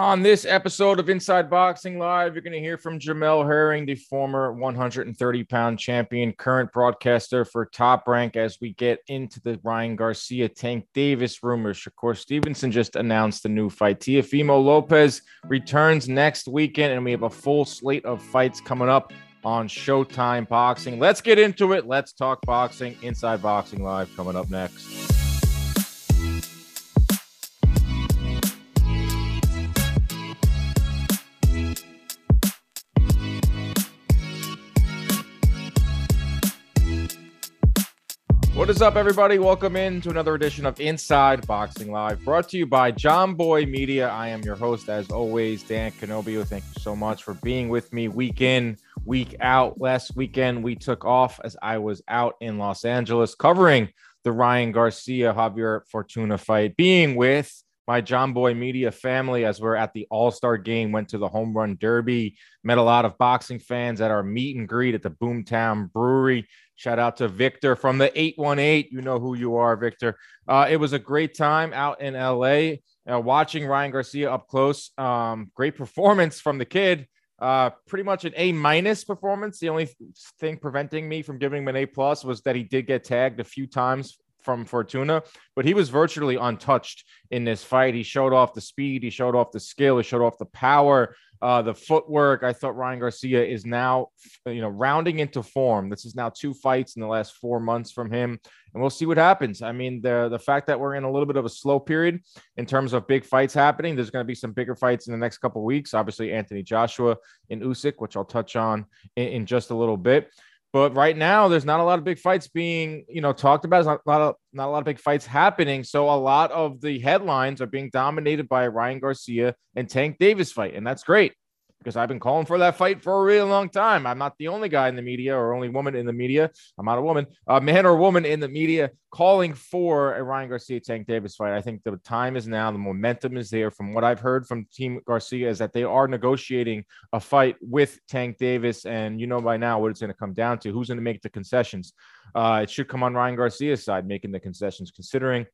On this episode of Inside Boxing Live, you're going to hear from Jamel Herring, the former 130 pound champion, current broadcaster for Top Rank, as we get into the Ryan Garcia Tank Davis rumors. Shakur Stevenson just announced a new fight. Teofimo Lopez returns next weekend, and we have a full slate of fights coming up on Showtime Boxing. Let's get into it. Let's talk boxing. Inside Boxing Live coming up next. What is up, everybody? Welcome in to another edition of Inside Boxing Live, brought to you by Jomboy Media. I am your host, as always, Dan Canobbio. Thank you so much for being with me week in, week out. Last weekend, we took off as I was out in Los Angeles covering the Ryan Garcia Javier Fortuna fight, being with my Jomboy Media family as we're at the All Star game, went to the Home Run Derby, met a lot of boxing fans at our meet and greet at the Boomtown Brewery. Shout out to Victor from the 818. You know who you are, Victor. Uh, it was a great time out in LA uh, watching Ryan Garcia up close. Um, great performance from the kid. Uh, pretty much an A minus performance. The only thing preventing me from giving him an A plus was that he did get tagged a few times from Fortuna, but he was virtually untouched in this fight. He showed off the speed, he showed off the skill, he showed off the power, uh, the footwork. I thought Ryan Garcia is now, you know, rounding into form. This is now two fights in the last four months from him, and we'll see what happens. I mean, the the fact that we're in a little bit of a slow period in terms of big fights happening. There's going to be some bigger fights in the next couple weeks. Obviously, Anthony Joshua and Usyk, which I'll touch on in, in just a little bit. But right now, there's not a lot of big fights being, you know, talked about. There's not a lot of not a lot of big fights happening. So a lot of the headlines are being dominated by Ryan Garcia and Tank Davis fight, and that's great because I've been calling for that fight for a really long time. I'm not the only guy in the media or only woman in the media. I'm not a woman, a man or woman in the media calling for a Ryan Garcia Tank Davis fight. I think the time is now. The momentum is there. From what I've heard from Team Garcia is that they are negotiating a fight with Tank Davis, and you know by now what it's going to come down to. Who's going to make the concessions? Uh, it should come on Ryan Garcia's side making the concessions, considering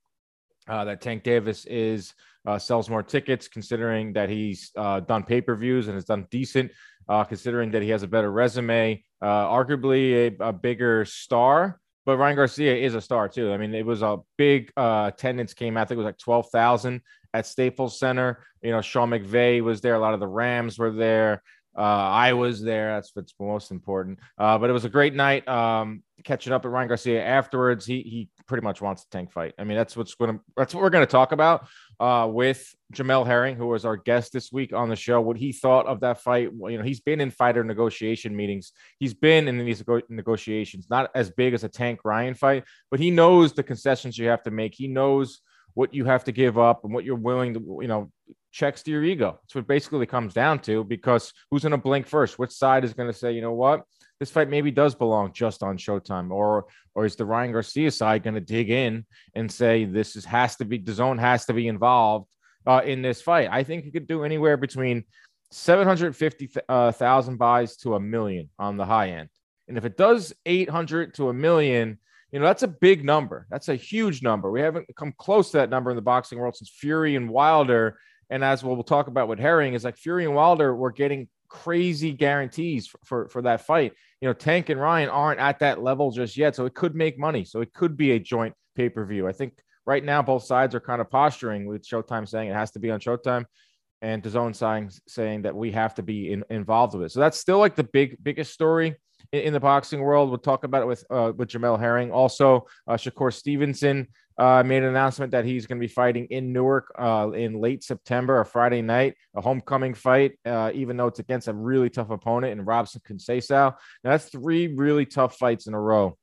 uh, that Tank Davis is uh, sells more tickets, considering that he's uh, done pay per views and has done decent, uh, considering that he has a better resume, uh, arguably a, a, bigger star. But Ryan Garcia is a star too. I mean, it was a big uh, attendance came. I think it was like twelve thousand at Staples Center. You know, Sean McVay was there. A lot of the Rams were there. Uh, I was there. That's what's most important. Uh, but it was a great night. Um, catching up with Ryan Garcia afterwards. He he pretty much wants a tank fight. I mean, that's what's going to that's what we're going to talk about uh, with Jamel Herring, who was our guest this week on the show. What he thought of that fight. You know, he's been in fighter negotiation meetings. He's been in these negotiations, not as big as a Tank Ryan fight, but he knows the concessions you have to make. He knows what you have to give up and what you're willing to, you know, checks to your ego. That's what basically comes down to because who's going to blink first? Which side is going to say, you know what, this fight maybe does belong just on Showtime, or or is the Ryan Garcia side going to dig in and say this is has to be the zone has to be involved uh, in this fight? I think you could do anywhere between seven hundred fifty uh, buys to a million on the high end, and if it does eight hundred to a million. You know, that's a big number. That's a huge number. We haven't come close to that number in the boxing world since Fury and Wilder and as we'll, we'll talk about with Herring, is like Fury and Wilder were getting crazy guarantees for, for, for that fight. You know, Tank and Ryan aren't at that level just yet, so it could make money. So it could be a joint pay per view. I think right now both sides are kind of posturing with Showtime saying it has to be on Showtime, and DAZN saying saying that we have to be in, involved with it. So that's still like the big biggest story in, the boxing world. We'll talk about it with uh, with Jamel Herring. Also, uh, Shakur Stevenson uh, made an announcement that he's going to be fighting in Newark uh, in late September, a Friday night, a homecoming fight, uh, even though it's against a really tough opponent in Robson Conceição. Now, that's three really tough fights in a row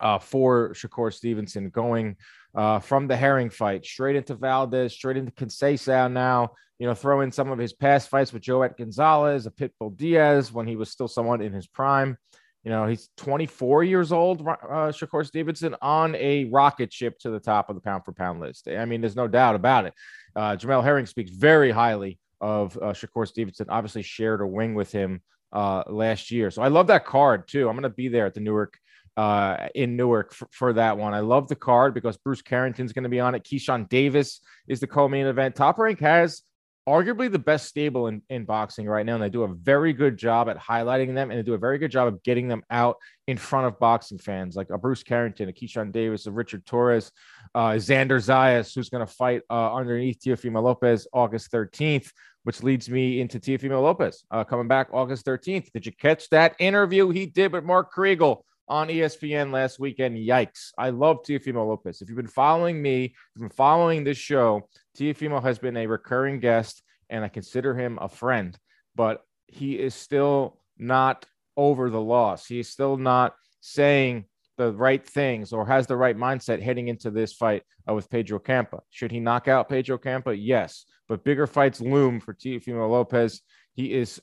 uh, for Shakur Stevenson, going uh, from the Herring fight straight into Valdez, straight into Conceição now. You know, throw in some of his past fights with Joet Gonzalez, a Pitbull Diaz when he was still someone in his prime. You know, he's 24 years old, uh, Shakur Stevenson, on a rocket ship to the top of the pound for pound list. I mean, there's no doubt about it. Uh, Jamel Herring speaks very highly of uh, Shakur Stevenson, obviously shared a wing with him uh, last year. So I love that card too. I'm going to be there at the Newark uh, in Newark for, for, that one. I love the card because Bruce Carrington's going to be on it. Keyshawn Davis is the co-main event. Top Rank has arguably the best stable in, in boxing right now. And they do a very good job at highlighting them and they do a very good job of getting them out in front of boxing fans like a Bruce Carrington, a Keyshawn Davis, a Richard Torrez, uh, Xander Zayas, who's going to fight uh, underneath Teofimo Lopez August 13th, which leads me into Teofimo Lopez uh, coming back August 13th. Did you catch that interview he did with Mark Kriegel? On ESPN last weekend. Yikes. I love Teofimo Lopez. If you've been following me, if you've been following this show, Teofimo has been a recurring guest, and I consider him a friend, but he is still not over the loss. He is still not saying the right things or has the right mindset heading into this fight with Pedro Campa. Should he knock out Pedro Campa? Yes. But bigger fights loom for Teofimo Lopez. He is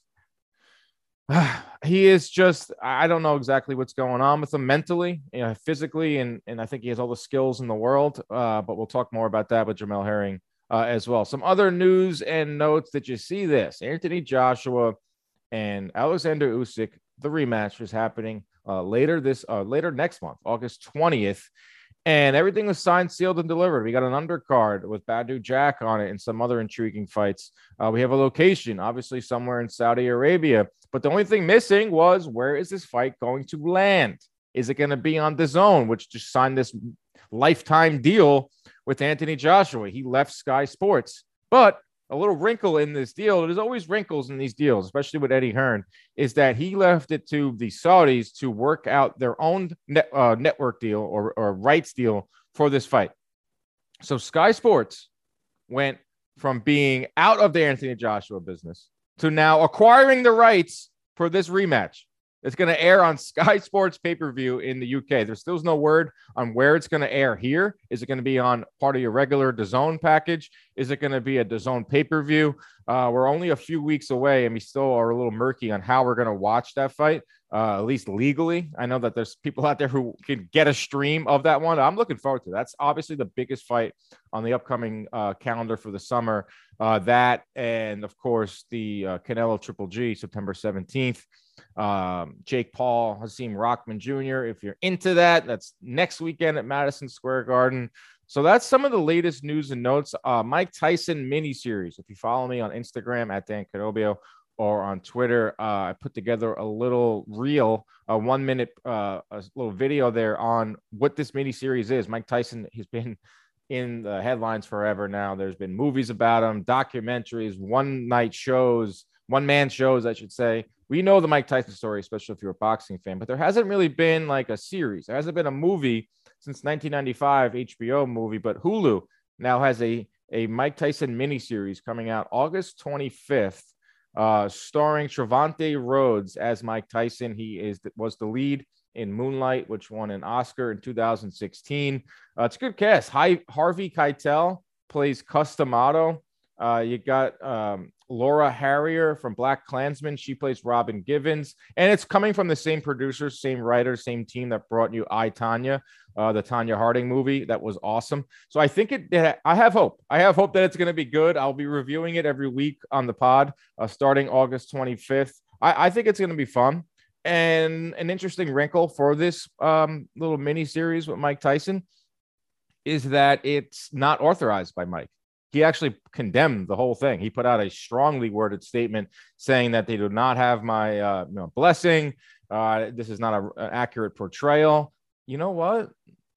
he is just I don't know exactly what's going on with him mentally, you know, physically, and and I think he has all the skills in the world. Uh, but we'll talk more about that with Jamel Herring uh, as well. Some other news and notes that you see this: Anthony Joshua and Alexander Usyk. The rematch is happening uh, later this uh, later next month, August twentieth and everything was signed, sealed, and delivered. We got an undercard with Badou Jack on it and some other intriguing fights. Uh, we have a location, obviously, somewhere in Saudi Arabia. But the only thing missing was where is this fight going to land? Is it going to be on the zone, which just signed this lifetime deal with Anthony Joshua? He left Sky Sports. But a little wrinkle in this deal. There's always wrinkles in these deals, especially with Eddie Hearn, is that he left it to the Saudis to work out their own net, uh, network deal or, or rights deal for this fight. So Sky Sports went from being out of the Anthony Joshua business to now acquiring the rights for this rematch. It's going to air on Sky Sports pay per view in the UK. There's still no word on where it's going to air here. Is it going to be on part of your regular DAZN package? Is it going to be a DAZN pay per view? Uh, we're only a few weeks away, and we still are a little murky on how we're going to watch that fight, uh, at least legally. I know that there's people out there who can get a stream of that one. I'm looking forward to that. That's obviously the biggest fight on the upcoming uh, calendar for the summer. Uh, that, and of course, the uh, Canelo Triple G, September 17th um, Jake Paul, Hasim Rahman Jr. If you're into that, that's next weekend at Madison Square Garden. So that's some of the latest news and notes. Uh, Mike Tyson mini series. If you follow me on Instagram at Dan Canobbio or on Twitter, uh, I put together a little reel, a one minute, uh, a little video there on what this mini series is. Mike Tyson has been in the headlines forever now. There's been movies about him, documentaries, one night shows, one man shows, I should say we know the Mike Tyson story, especially if you're a boxing fan, but there hasn't really been like a series. There hasn't been a movie since 1995 HBO movie, but Hulu now has a a Mike Tyson miniseries coming out August 25th, uh, starring Trevante Rhodes as Mike Tyson. He is was the lead in Moonlight, which won an Oscar in 2016. Uh, it's a good cast. Hi, Harvey Keitel plays Cus D'Amato. Uh, you got um, Laura Harrier from BlacKkKlansman. She plays Robin Givens. And it's coming from the same producers, same writers, same team that brought you I, Tonya, uh, the Tonya Harding movie. That was awesome. So I think it, it I have hope. I have hope that it's going to be good. I'll be reviewing it every week on the pod uh, starting August 25th. I, I think it's going to be fun. And an interesting wrinkle for this um, little mini series with Mike Tyson is that it's not authorized by Mike he actually condemned the whole thing. He put out a strongly worded statement saying that they do not have my uh, you know, blessing. Uh, this is not a, an accurate portrayal. You know what?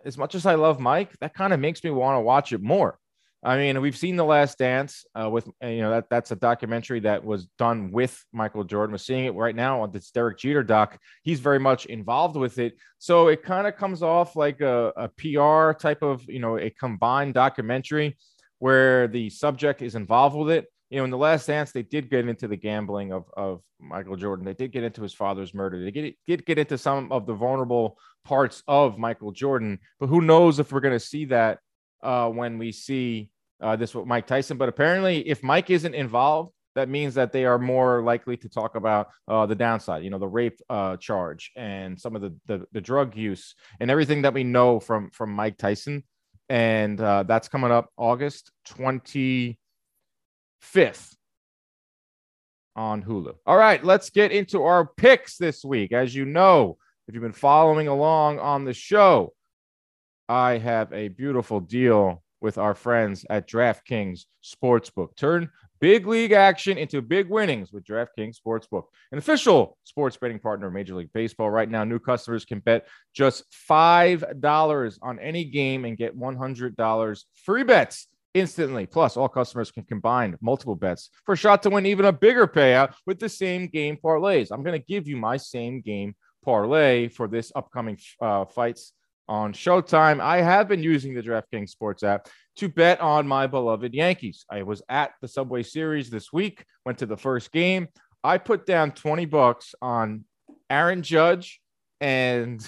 As much as I love Mike, that kind of makes me want to watch it more. I mean, we've seen The Last Dance uh, with you know that that's a documentary that was done with Michael Jordan. We're seeing it right now on this Derek Jeter doc. He's very much involved with it, so it kind of comes off like a, a PR type of you know a combined documentary where the subject is involved with it. You know, in the last dance, they did get into the gambling of, of Michael Jordan. They did get into his father's murder. They did get into some of the vulnerable parts of Michael Jordan. But who knows if we're going to see that uh, when we see uh, this with Mike Tyson. But apparently, if Mike isn't involved, that means that they are more likely to talk about uh, the downside, you know, the rape uh, charge and some of the, the, the drug use and everything that we know from from Mike Tyson and uh, that's coming up August 25th on Hulu. All right, let's get into our picks this week. As you know, if you've been following along on the show, I have a beautiful deal with our friends at DraftKings Sportsbook. Turn big league action into big winnings with DraftKings Sportsbook, an official sports betting partner of Major League Baseball. Right now, new customers can bet just $5 on any game and get $100 free bets instantly. Plus, all customers can combine multiple bets for a shot to win even a bigger payout with the same game parlays. I'm going to give you my same game parlay for this upcoming uh, fights on Showtime. I have been using the DraftKings Sports app to bet on my beloved Yankees. I was at the Subway Series this week, went to the first game. I put down 20 bucks on Aaron Judge and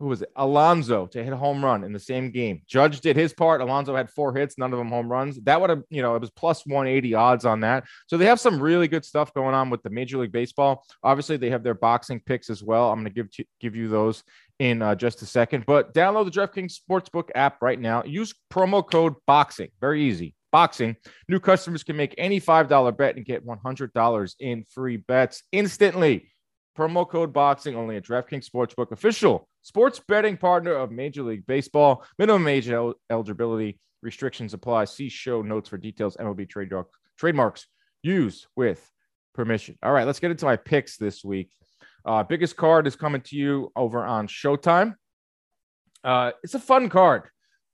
who was it? Alonso to hit a home run in the same game. Judge did his part. Alonso had four hits, none of them home runs. That would have, you know, it was plus 180 odds on that. So they have some really good stuff going on with the Major League Baseball. Obviously, they have their boxing picks as well. I'm going to give to, give you those in uh, just a second. But download the DraftKings Sportsbook app right now. Use promo code BOXING. Very easy. Boxing. New customers can make any $5 bet and get $100 in free bets instantly. Promo code boxing only at DraftKings Sportsbook, official sports betting partner of Major League Baseball. Minimum age el- eligibility restrictions apply. See show notes for details. MLB trademark, trademarks used with permission. All right, let's get into my picks this week. Uh, biggest card is coming to you over on Showtime. Uh, it's a fun card.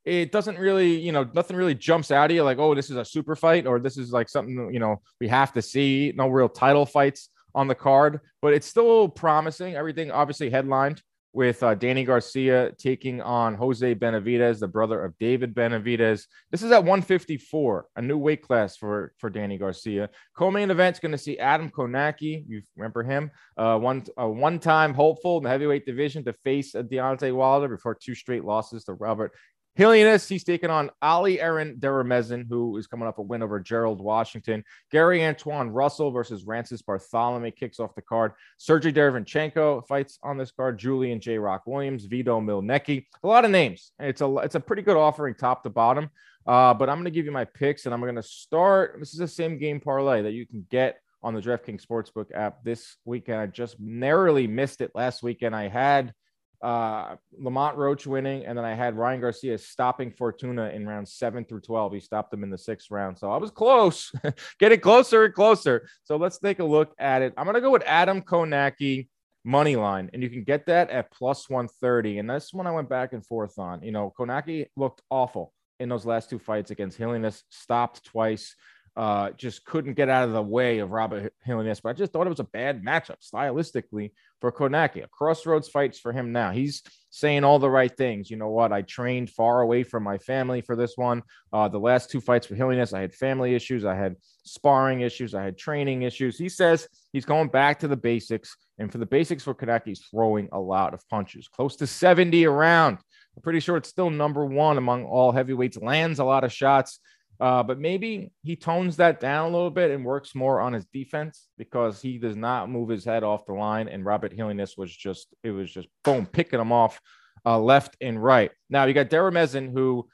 It doesn't really, you know, nothing really jumps out at you like, oh, this is a super fight or this is like something, you know, we have to see. No real title fights on the card, but it's still promising. Everything obviously headlined with uh, Danny Garcia taking on Jose Benavidez, the brother of David Benavidez. This is at 154, a new weight class for, for Danny Garcia. Co-main event's going to see Adam Kownacki. You remember him? Uh, one a one-time hopeful in the heavyweight division to face Deontay Wilder before two straight losses to Robert Helenius, he's taking on Ali Eren Demirezen, who is coming up a win over Gerald Washington. Gary Antuanne Russell versus Rances Barthelemy kicks off the card. Sergey Derevyanchenko fights on this card. Julian J. Rock Williams, Vito Mielnicki. A lot of names. It's a it's a pretty good offering top to bottom. Uh, but I'm going to give you my picks, and I'm going to start. This is the same game parlay that you can get on the DraftKings Sportsbook app this weekend. I just narrowly missed it last weekend. I had – uh, Lamont Roach winning, and then I had Ryan Garcia stopping Fortuna in rounds seven through 12. He stopped him in the sixth round. So I was close, getting closer and closer. So let's take a look at it. I'm going to go with Adam Kownacki money line, and you can get that at plus 130. And that's when I went back and forth on. You know, Kownacki looked awful in those last two fights against Helenius, stopped twice uh, just couldn't get out of the way of Robert Helenius. But I just thought it was a bad matchup stylistically for Kownacki. A crossroads fights for him now. He's saying all the right things. You know what? I trained far away from my family for this one. Uh, the last two fights for Helenius, I had family issues, I had sparring issues, I had training issues. He says he's going back to the basics. And for the basics for Kownacki, he's throwing a lot of punches, close to 70 around. I'm pretty sure it's still number one among all heavyweights, lands a lot of shots. Uh, but maybe he tones that down a little bit and works more on his defense because he does not move his head off the line. And Robert Helenius was just, it was just boom, picking him off uh, left and right. Now you got Demirezen, who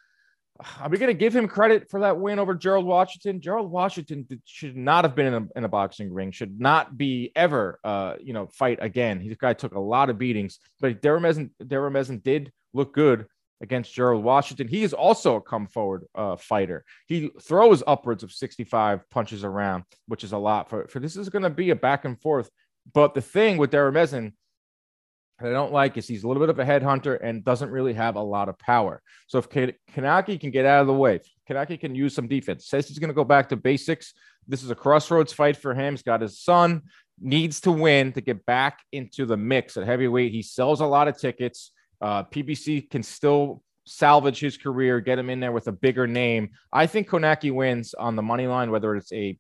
are we going to give him credit for that win over Gerald Washington? Gerald Washington should not have been in a, in a boxing ring, should not be ever, uh, you know, fight again. This guy took a lot of beatings, but Demirezen, Demirezen did look good against Gerald Washington. He is also a come forward uh, fighter. He throws upwards of 65 punches around, which is a lot for, for this is going to be a back and forth. But the thing with Demirezen that I don't like is he's a little bit of a headhunter and doesn't really have a lot of power. So if Kownacki can get out of the way, Kownacki can use some defense, says he's going to go back to basics. This is a crossroads fight for him. He's got his son, needs to win to get back into the mix at heavyweight. He sells a lot of tickets uh, PBC can still salvage his career, get him in there with a bigger name. I think Kownacki wins on the money line, whether it's a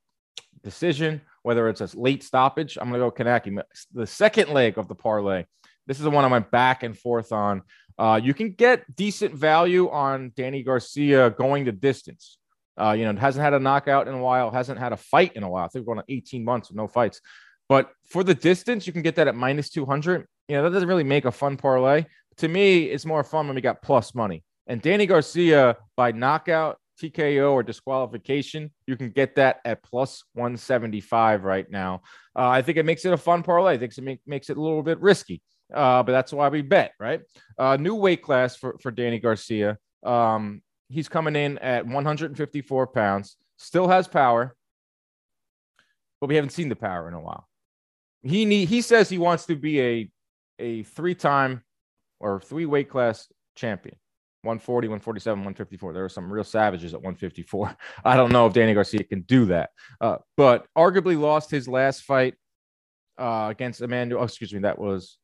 decision, whether it's a late stoppage. I'm going to go Kownacki. The second leg of the parlay. This is the one I went back and forth on. Uh, you can get decent value on Danny Garcia going the distance. Uh, you know, hasn't had a knockout in a while, hasn't had a fight in a while. I think we're going on 18 months with no fights. But for the distance, you can get that at minus 200. You know, that doesn't really make a fun parlay to me, it's more fun when we got plus money. And Danny Garcia by knockout, TKO, or disqualification, you can get that at plus 175 right now. Uh, I think it makes it a fun parlay. I think it make, makes it a little bit risky, uh, but that's why we bet, right? Uh, new weight class for, for Danny Garcia. Um, he's coming in at 154 pounds, still has power, but we haven't seen the power in a while. He need, he says he wants to be a a three time or three weight class champion. 140, 147, 154. There are some real savages at 154. I don't know if Danny Garcia can do that, uh, but arguably lost his last fight uh, against Emmanuel. Oh, excuse me, that was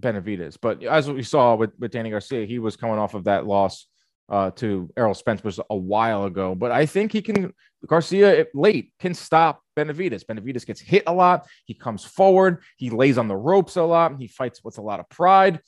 Benavidez. But as we saw with, with Danny Garcia, he was coming off of that loss uh, to Errol Spence was a while ago. But I think he can, Garcia late can stop Benavidez. Benavidez gets hit a lot. He comes forward. He lays on the ropes a lot. He fights with a lot of pride.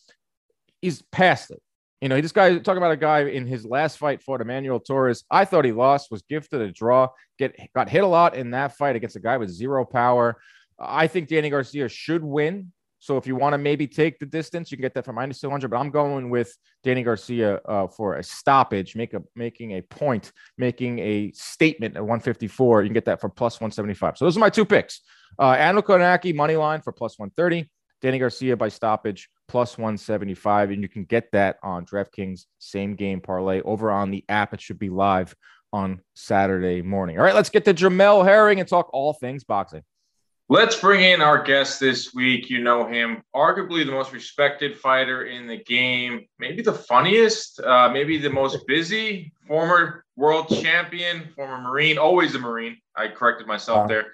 He's past it. You know, this guy talking about a guy in his last fight fought Emmanuel Torres. I thought he lost, was gifted a draw, get got hit a lot in that fight against a guy with zero power. I think Danny Garcia should win. So if you want to maybe take the distance, you can get that for minus 200. But I'm going with Danny Garcia uh, for a stoppage, make a making a point, making a statement at 154. You can get that for plus 175. So those are my two picks. Uh, Anil Kownacki money line for plus 130. Danny Garcia by stoppage plus 175. And you can get that on DraftKings same game parlay over on the app. It should be live on Saturday morning. All right, let's get to Jamel Herring and talk all things boxing. Let's bring in our guest this week. You know him, arguably the most respected fighter in the game, maybe the funniest, uh, maybe the most busy, former world champion, former Marine, always a Marine. I corrected myself there.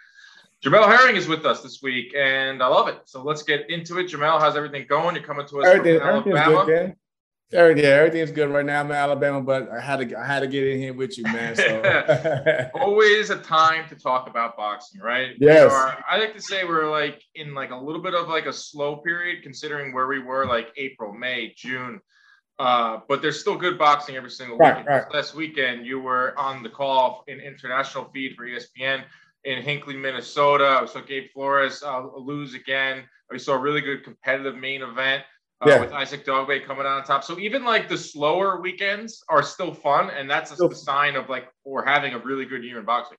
Jamel Herring is with us this week, and I love it. So let's get into it. Jamel, how's everything going? You're coming to us Everything, from Alabama. Everything's Good, Everything, yeah, everything's good right now. I'm in Alabama, but I had to I had to get in here with you, man. So always a time to talk about boxing, right? Yes. Are, I like to say we're like in like a little bit of like a slow period, considering where we were like April, May, June. Uh, but there's still good boxing every single right, weekend. Right. Last weekend, you were on the call in international feed for ESPN in Hinckley, Minnesota. We saw Gabe Flores uh, lose again. We saw a really good competitive main event. Uh, yeah. with Isaac Dogboe coming out on top. So even like the slower weekends are still fun, and that's a, sign of like we're having a really good year in boxing.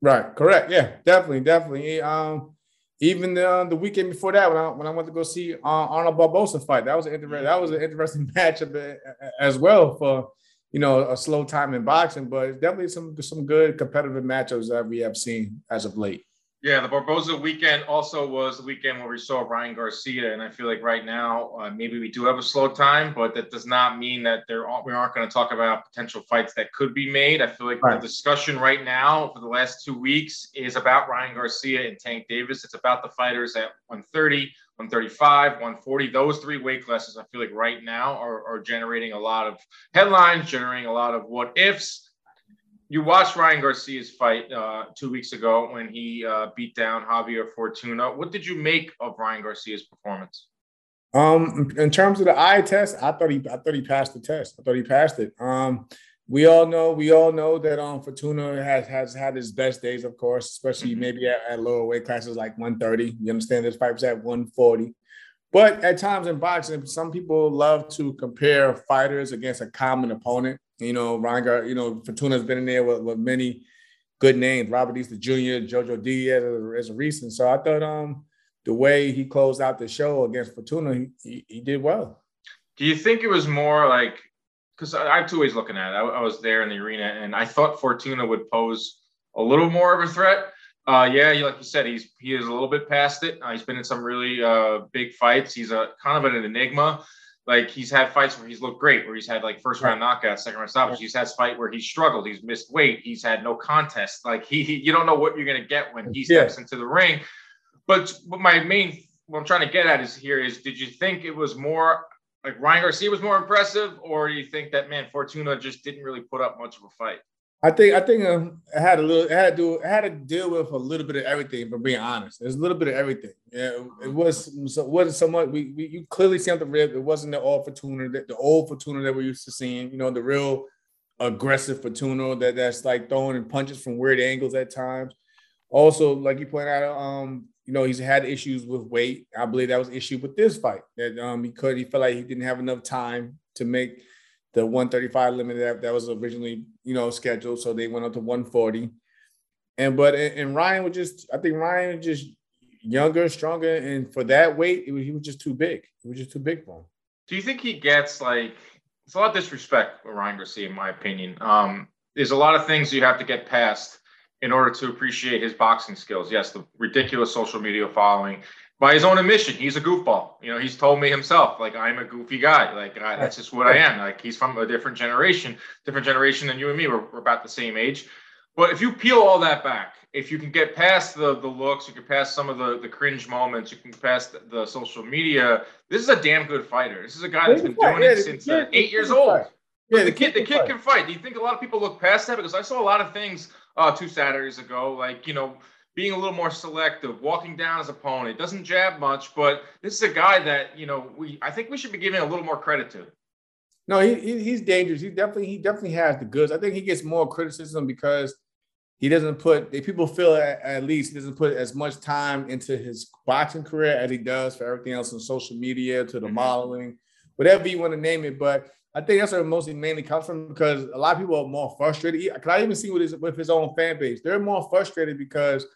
Right. Correct. Yeah. Definitely. Definitely. Um, even the, uh, the weekend before that, when I when I went to go see uh, Arnold Barboza fight, that was an interesting that was an interesting matchup as well for you know a slow time in boxing. But definitely some some good competitive matchups that we have seen as of late. Yeah, the Barboza weekend also was the weekend where we saw Ryan Garcia, and I feel like right now uh, maybe we do have a slow time, but that does not mean that there are, we aren't going to talk about potential fights that could be made. I feel like right. the discussion right now for the last two weeks is about Ryan Garcia and Tank Davis. It's about the fighters at 130, 135, 140. Those three weight classes, I feel like right now are, are generating a lot of headlines, generating a lot of what ifs you watched Ryan Garcia's fight uh, two weeks ago when he uh, beat down Javier Fortuna. What did you make of Ryan Garcia's performance? Um, in terms of the eye test, I thought he, I thought he passed the test. I thought he passed it. Um, we all know, we all know that um Fortuna has has had his best days, of course, especially mm-hmm. maybe at, at, lower weight classes like 130. You understand this fight was at 140. But at times in boxing, some people love to compare fighters against a common opponent. You know, Ryan, Gar- you know, Fortuna's been in there with, with many good names, Robert Easter Jr., Jojo Diaz as a recent. So I thought um the way he closed out the show against Fortuna, he, he, he did well. Do you think it was more like because I, I have two ways looking at it. I, I, was there in the arena and I thought Fortuna would pose a little more of a threat. Uh, yeah, like you said, he's he is a little bit past it. Uh, he's been in some really uh, big fights. He's a kind of an enigma like he's had fights where he's looked great, where he's had like first round knockouts, second round stoppage. He's had fight where he's struggled, he's missed weight, he's had no contest. Like he, he you don't know what you're gonna get when he steps yeah. into the ring. But but my main what I'm trying to get at is here is did you think it was more like Ryan Garcia was more impressive, or do you think that man Fortuna just didn't really put up much of a fight? I think I think um, it had a little it had to do it had to deal with a little bit of everything. But being honest, there's a little bit of everything. Yeah, it was so wasn't so much. We, we you clearly see on the rib. It wasn't the old Fortuna, the, the old Fortuna that we're used to seeing. You know, the real aggressive Fortuna that that's like throwing punches from weird angles at times. Also, like you pointed out, um, you know, he's had issues with weight. I believe that was issue with this fight that um he could he felt like he didn't have enough time to make the 135 limit that, that was originally, you know, scheduled. So they went up to 140. And but and Ryan was just, I think Ryan was just younger, stronger, and for that weight, was, he was just too big. He was just too big for him. Do you think he gets like it's a lot of disrespect with Ryan Garcia, in my opinion. Um, there's a lot of things you have to get past in order to appreciate his boxing skills. Yes, the ridiculous social media following. By his own admission, he's a goofball. You know, he's told me himself, like I'm a goofy guy. Like I, that's just what I am. Like he's from a different generation, different generation than you and me. We're, we're about the same age. But if you peel all that back, if you can get past the the looks, you can pass some of the the cringe moments, you can pass the, the social media. This is a damn good fighter. This is a guy that's been doing it since uh, eight years old. Yeah, the kid, the kid can fight. Do you think a lot of people look past that? Because I saw a lot of things uh, two Saturdays ago, like you know, being a little more selective, walking down his opponent. Doesn't jab much, but this is a guy that you know we. I think we should be giving a little more credit to. No, he, he he's dangerous. He definitely he definitely has the goods. I think he gets more criticism because he doesn't put people feel at, at, least he doesn't put as much time into his boxing career as he does for everything else on social media to the mm-hmm. modeling whatever you want to name it but i think that's where mostly mainly comes from because a lot of people are more frustrated. Because i even see with his with his own fan base they're more frustrated because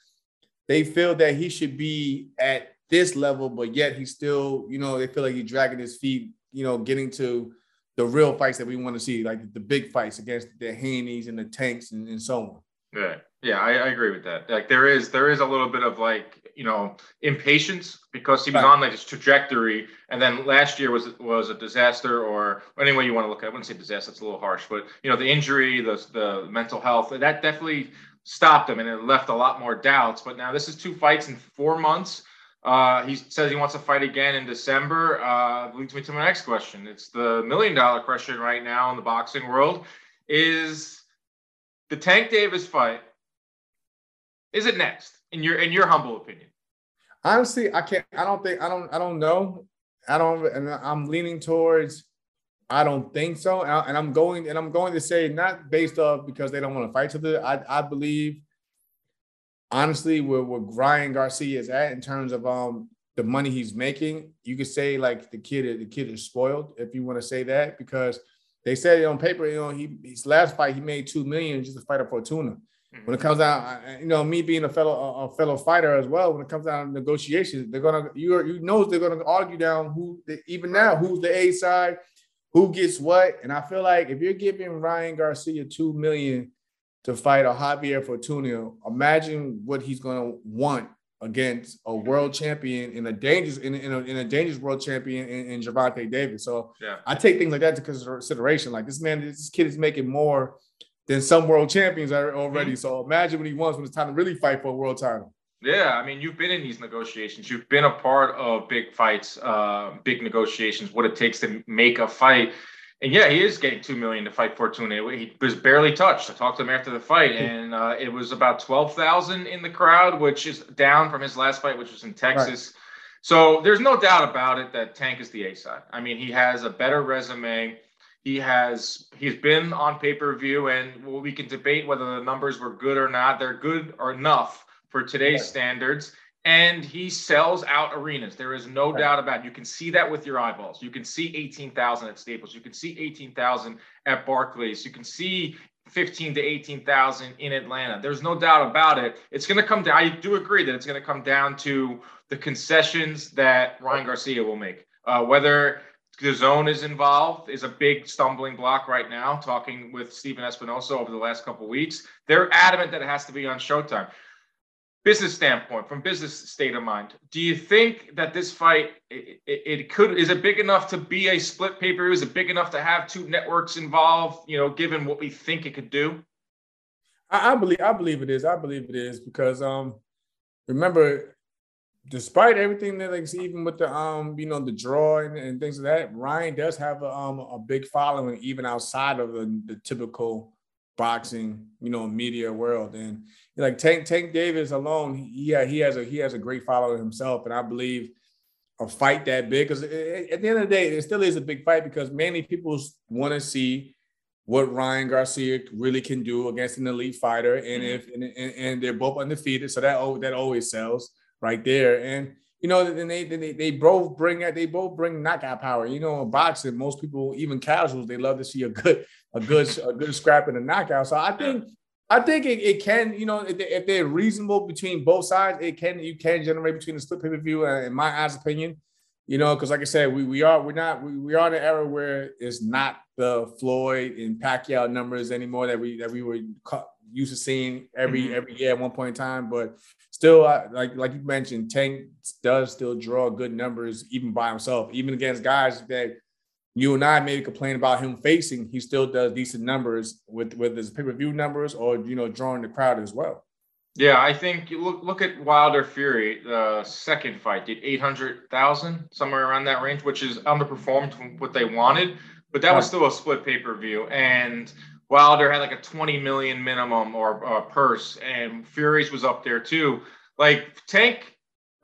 they feel that he should be at this level but yet he's still you know they feel like he's dragging his feet you know getting to the real fights that we want to see like the big fights against the Haney's and the tanks and, and so on. Yeah, yeah, I, I, agree with that. Like there is there is a little bit of like you know impatience because he was right. on like this trajectory, and then last year was was a disaster, or any way you want to look at. it. I wouldn't say disaster; it's a little harsh, but you know the injury, the the mental health, that definitely stopped him, and it left a lot more doubts. But now this is two fights in four months. Uh, he says he wants to fight again in December. Uh, leads me to my next question. It's the million dollar question right now in the boxing world: is the Tank Davis fight is it next in your in your humble opinion? Honestly, I can't. I don't think. I don't. I don't know. I don't. And I'm leaning towards. I don't think so. And I'm going. And I'm going to say not based off because they don't want to fight to the. I I believe. Honestly, where where Ryan Garcia is at in terms of um the money he's making, you could say like the kid the kid is spoiled if you want to say that because they said it on paper, you know, he his last fight he made two million just to fight a Fortuna. When it comes out, you know, me being a fellow a fellow fighter as well, when it comes down to negotiations, they're gonna you are, you know they're gonna argue down who even now who's the A side, who gets what, and I feel like if you're giving Ryan Garcia two million to fight a Javier Fortuna, imagine what he's gonna want against a world champion in a dangerous in, in, a, in a dangerous world champion in, in Gervonta Davis. So yeah. I take things like that into consideration. Like this man, this kid is making more than some world champions are already. Mm-hmm. So imagine when he wants when it's time to really fight for a world title. Yeah, I mean, you've been in these negotiations. You've been a part of big fights, uh, big negotiations. What it takes to make a fight. And yeah, he is getting two million to fight Fortuna. He was barely touched. I talked to him after the fight, and uh, it was about twelve thousand in the crowd, which is down from his last fight, which was in Texas. Right. So there's no doubt about it that Tank is the A side. I mean, he has a better resume. He has he's been on pay per view, and we can debate whether the numbers were good or not. They're good or enough for today's right. standards and he sells out arenas. There is no right. doubt about it. You can see that with your eyeballs. You can see 18,000 at Staples. You can see 18,000 at Barclays. You can see 15 to 18,000 in Atlanta. There's no doubt about it. It's going to come down. I do agree that it's going to come down to the concessions that Ryan Garcia will make. Uh, whether DAZN is involved is a big stumbling block right now. Talking with Stephen Espinoza over the last couple weeks, they're adamant that it has to be on Showtime business standpoint, from business state of mind, do you think that this fight it, it, could is it big enough to be a split pay per view? Is it big enough to have two networks involved? You know, given what we think it could do. I, I believe I believe it is. I believe it is because um, remember, despite everything that like even with the um, you know, the draw and, and things like that, Ryan does have a um a big following even outside of the, the typical boxing, you know, media world. And like Tank Tank Davis alone, yeah, he has a he has a great following himself, and I believe a fight that big because at the end of the day, it still is a big fight because many people want to see what Ryan Garcia really can do against an elite fighter, and mm-hmm. if and, and, and, they're both undefeated, so that that always sells right there. And you know, then they they they both bring they both bring knockout power. You know, in boxing, most people, even casuals, they love to see a good a good a good scrap and a knockout. So I think I think it, it can, you know, if, they, if they're reasonable between both sides, it can you can generate between the split pay per view. Uh, in my eyes opinion, You know, because like I said, we we are we're not we, we are in an era where it's not the Floyd and Pacquiao numbers anymore that we that we were used to seeing every mm-hmm. every year at one point in time. But still, like like you mentioned, Tank does still draw good numbers even by himself, even against guys that you and I maybe complain about him facing. He still does decent numbers with with his pay per view numbers or you know drawing the crowd as well. Yeah, I think you look look at Wilder Fury. The second fight did eight hundred thousand, somewhere around that range, which is underperformed from what they wanted. But that was still a split pay per view, and Wilder had like a twenty million minimum or uh, purse, and Fury's was up there too. Like Tank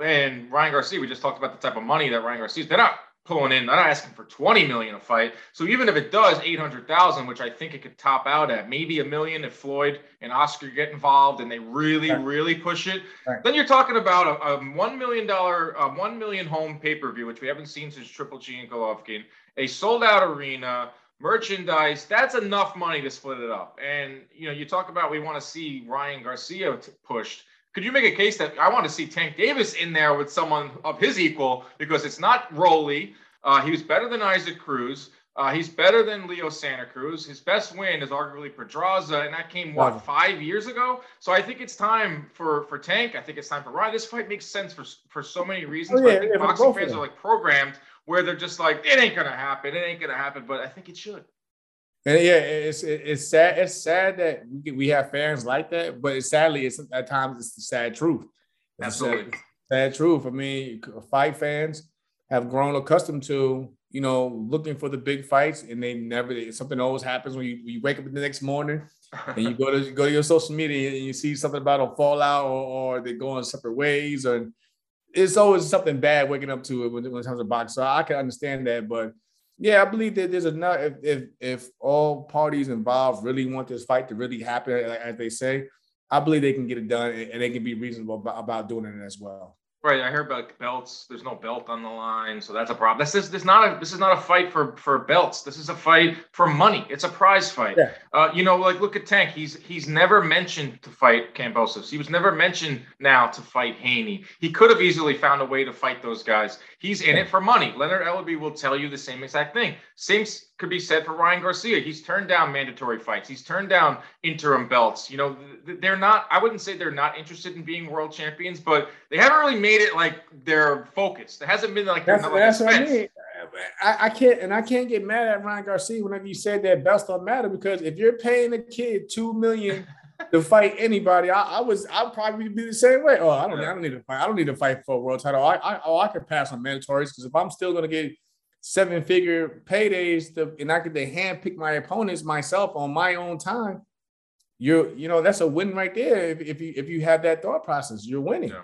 and Ryan Garcia, we just talked about the type of money that Ryan Garcia's. They're not pulling in. They're not asking for 20 million a fight. So even if it does 800,000, which I think it could top out at maybe a million if Floyd and Oscar get involved and they really, right. really push it, right. then you're talking about a, a $1 million, a 1 million home pay-per-view, which we haven't seen since Triple G and Golovkin, a sold out arena, merchandise, that's enough money to split it up. And, you know, you talk about we want to see Ryan Garcia t- pushed could you make a case that I want to see Tank Davis in there with someone of his equal because it's not Rolly. Uh, he was better than Isaac Cruz. Uh, he's better than Leo Santa Cruz. His best win is arguably Pedraza, and that came what wow. five years ago. So I think it's time for for Tank. I think it's time for Ryan. This fight makes sense for for so many reasons. Oh, yeah, but I think yeah, boxing fans are like programmed where they're just like, it ain't gonna happen. It ain't gonna happen. But I think it should. And yeah, it's it's sad. It's sad that we we have fans like that, but it's sadly, it's at times it's the sad truth. It's Absolutely, sad, sad, truth. I mean, fight fans have grown accustomed to you know looking for the big fights, and they never. Something always happens when you, you wake up the next morning and you go to go to your social media and you see something about a fallout or, or they go in separate ways, or it's always something bad waking up to it when, when it comes to boxing. So I can understand that, but yeah, I believe that there's enough. If if if all parties involved really want this fight to really happen, as they say, I believe they can get it done, and they can be reasonable about, about doing it as well. Right. I heard about belts. There's no belt on the line, so that's a problem. This is this not a this is not a fight for for belts. This is a fight for money. It's a prize fight. Yeah. Uh, you know, like look at Tank. He's he's never mentioned to fight Kambosos. He was never mentioned now to fight Haney. He could have easily found a way to fight those guys. He's in it for money. Leonard Ellerbe will tell you the same exact thing. Same could be said for Ryan Garcia. He's turned down mandatory fights. He's turned down interim belts. You know, they're not. I wouldn't say they're not interested in being world champions, but they haven't really made it like their focus. It hasn't been like that's, that's what I mean. I, I, can't and I can't get mad at Ryan Garcia whenever you said that belts don't matter because if you're paying a kid two million to fight anybody, I, I, was I'd probably be the same way. Oh, I don't I don't need to fight. I don't need to fight for a world title. I I oh, I could pass on mandatories because if I'm still gonna get seven figure paydays to, and I could hand pick my opponents myself on my own time, you're you know that's a win right there. If, if you if you have that thought process, you're winning. Yeah.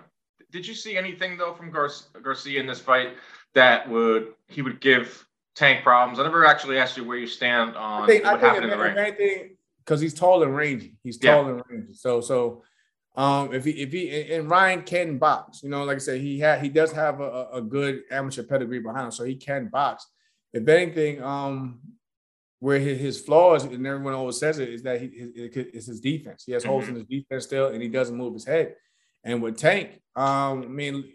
Did you see anything though from Gar- Garcia in this fight that would he would give Tank problems? I never actually asked you where you stand on I think, what I happened in the ring because he's tall and rangy. He's tall yeah. and rangy. So so um if he if he and Ryan can box, you know, like I said, he had he does have a, a good amateur pedigree behind him, so he can box. If anything, um where his, his flaws and everyone always says it is that he it's his defense. He has holes mm-hmm. in his defense still, and he doesn't move his head. And with Tank, um, I mean,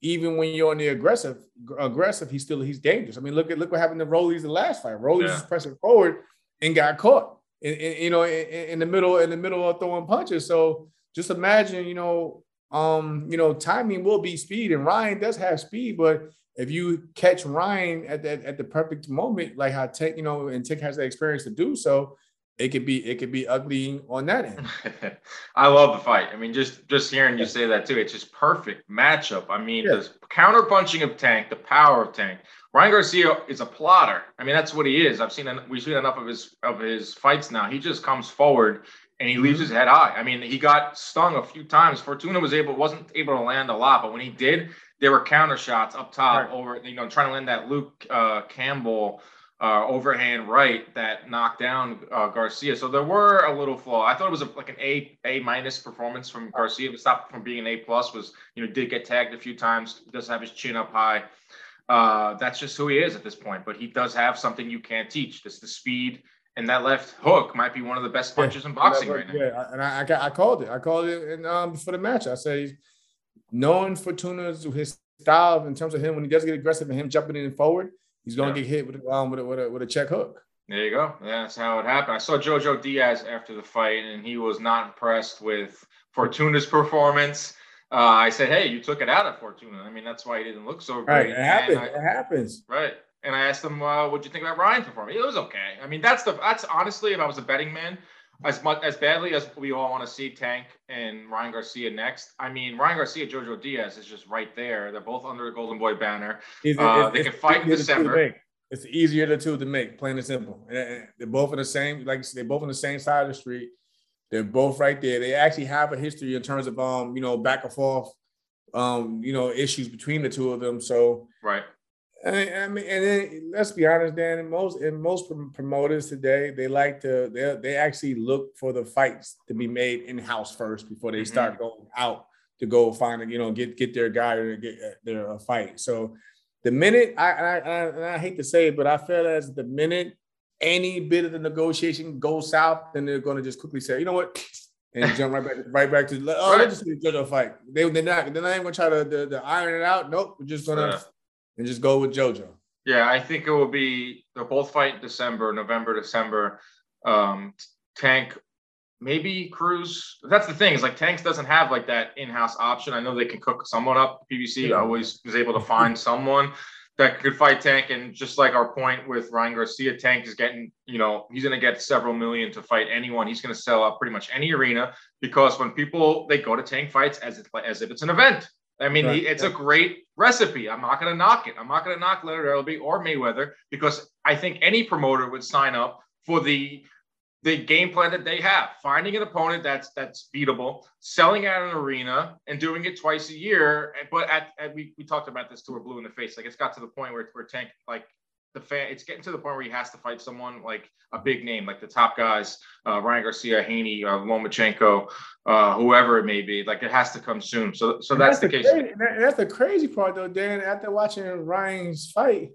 even when you're on the aggressive, aggressive, he's still he's dangerous. I mean, look at look what happened to Rollies the last fight. Rollies yeah. pressing forward and got caught in, in you know, in, in, the middle, in the middle of throwing punches. So just imagine, you know, um, you know, timing will be speed, and Ryan does have speed, but if you catch Ryan at that at the perfect moment, like how Tech, you know, and Tech has the experience to do so, it could be it could be ugly on that end. I love the fight. I mean, just just hearing you say that too, it's just perfect matchup. I mean, yeah. the counter punching of Tank, the power of Tank, Ryan Garcia is a plotter. I mean, that's what he is. I've seen we've seen enough of his of his fights now. He just comes forward and he leaves mm-hmm. his head high. I mean, he got stung a few times. Fortuna was able wasn't able to land a lot, but when he did, there were counter shots up top right. over you know trying to land that Luke uh, Campbell uh, overhand right that knocked down uh, Garcia. So there were a little flaw. I thought it was a, like an A A minus performance from Garcia. But stopped from being an A plus was you know did get tagged a few times. Does have his chin up high. Uh, that's just who he is at this point. But he does have something you can't teach. This the speed and that left hook might be one of the best punches yeah, in boxing right now. Yeah, and I, I, I called it. I called it in, um, for the match. I said, knowing Fortuna's his style in terms of him when he does get aggressive and him jumping in and forward, he's going to yeah. get hit with um with a, with a, with a check hook. There you go. That's how it happened. I saw Jojo Diaz after the fight, and he was not impressed with Fortuna's performance. Uh, I said, "Hey, you took it out of Fortuna. I mean, that's why he didn't look so great." Right, it happens. I, it happens. Right. And I asked him, uh, "What'd you think about Ryan's performance?" It was okay. I mean, that's the that's honestly, if I was a betting man, as much as badly as we all want to see Tank and Ryan Garcia next. I mean, Ryan Garcia, Jojo Diaz is just right there. They're both under the Golden Boy banner. Uh, they can fight in December. It's easier the two to make, plain and simple. They're both in the same, like they're both on the same side of the street. They're both right there. They actually have a history in terms of um, you know, back and forth, um, you know, issues between the two of them. So right. I mean, and then let's be honest, Dan. In most in most promoters today, they like to they they actually look for the fights to be made in house first before they mm-hmm. start going out to go find a, you know get get their guy or get uh, their a fight. So the minute I, I, I, I hate to say it, but I feel as the minute any bit of the negotiation goes south, then they're going to just quickly say, you know what, and jump right back, right back to oh, right. let's just judge a fight. They they're not they're not even going to try to the, the iron it out. Nope, we're just gonna and just go with JoJo. Yeah, I think it will be they'll both fight December, November, December. Um, Tank maybe Cruz. That's the thing is like Tanks doesn't have like that in-house option. I know they can cook someone up. PBC yeah. always is able to find someone that could fight Tank. And just like our point with Ryan Garcia, Tank is getting, you know, he's going to get several million to fight anyone. He's going to sell out pretty much any arena because when people they go to Tank fights as if as if it's an event. I mean, right. he, it's a great recipe. I'm not going to knock it. I'm not going to knock Leonard Ellerbe or Mayweather because I think any promoter would sign up for the the game plan that they have, finding an opponent that's that's beatable, selling out an arena, and doing it twice a year. But at, at we, we talked about this to a blue in the face. Like it's got to the point where where Tank like the fan, it's getting to the point where he has to fight someone like a big name, like the top guys, uh, Ryan Garcia, Haney, uh, Lomachenko, uh, whoever it may be. Like it has to come soon. So so that's, that's, the, case. Crazy, that's the crazy part though, Dan. After watching Ryan's fight,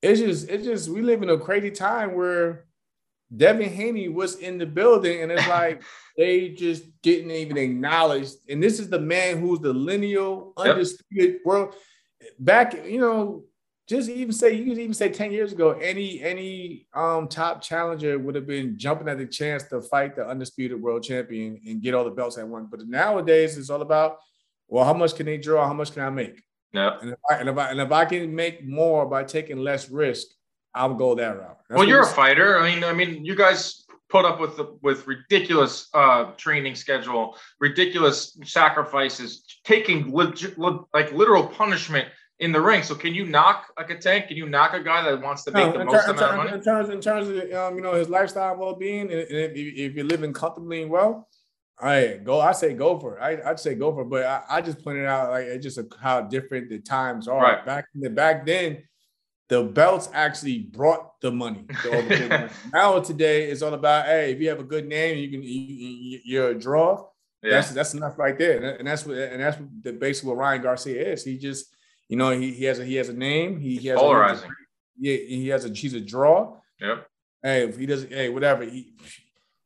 it's just it's just we live in a crazy time where Devin Haney was in the building, and it's like they just didn't even acknowledge. And this is the man who's the lineal, undisputed yep. world. Back, you know, just even say you could even say 10 years ago, any any um top challenger would have been jumping at the chance to fight the undisputed world champion and get all the belts at once. But nowadays it's all about well, how much can they draw? How much can I make? Yeah. And if I, and if I and if I can make more by taking less risk, I'll go that route. That's well, you're a fighter. I mean, I mean, you guys put up with the, with ridiculous uh, training schedule, ridiculous sacrifices, taking like literal punishment in the ring. So, can you knock like a tank? Can you knock a guy that wants to make no, the most ter- amount of money? In terms, in terms of um, you know his lifestyle, well being, and if, if, you're living comfortably and well, I go. I say go for it. I, would say go for it. But I, I just pointed out like it's just a, how different the times are. Right. Back in the back then the belts actually brought the money. now today it's all about hey, if you have a good name, you can you, you're a draw. Yeah. That's that's enough right there, and that's what and that's what the basically what Ryan Garcia is. He just you know he, he has a he has a name. He, he has polarizing. A, yeah, he has a he's a draw. Yep. Hey, if he doesn't, hey, whatever. He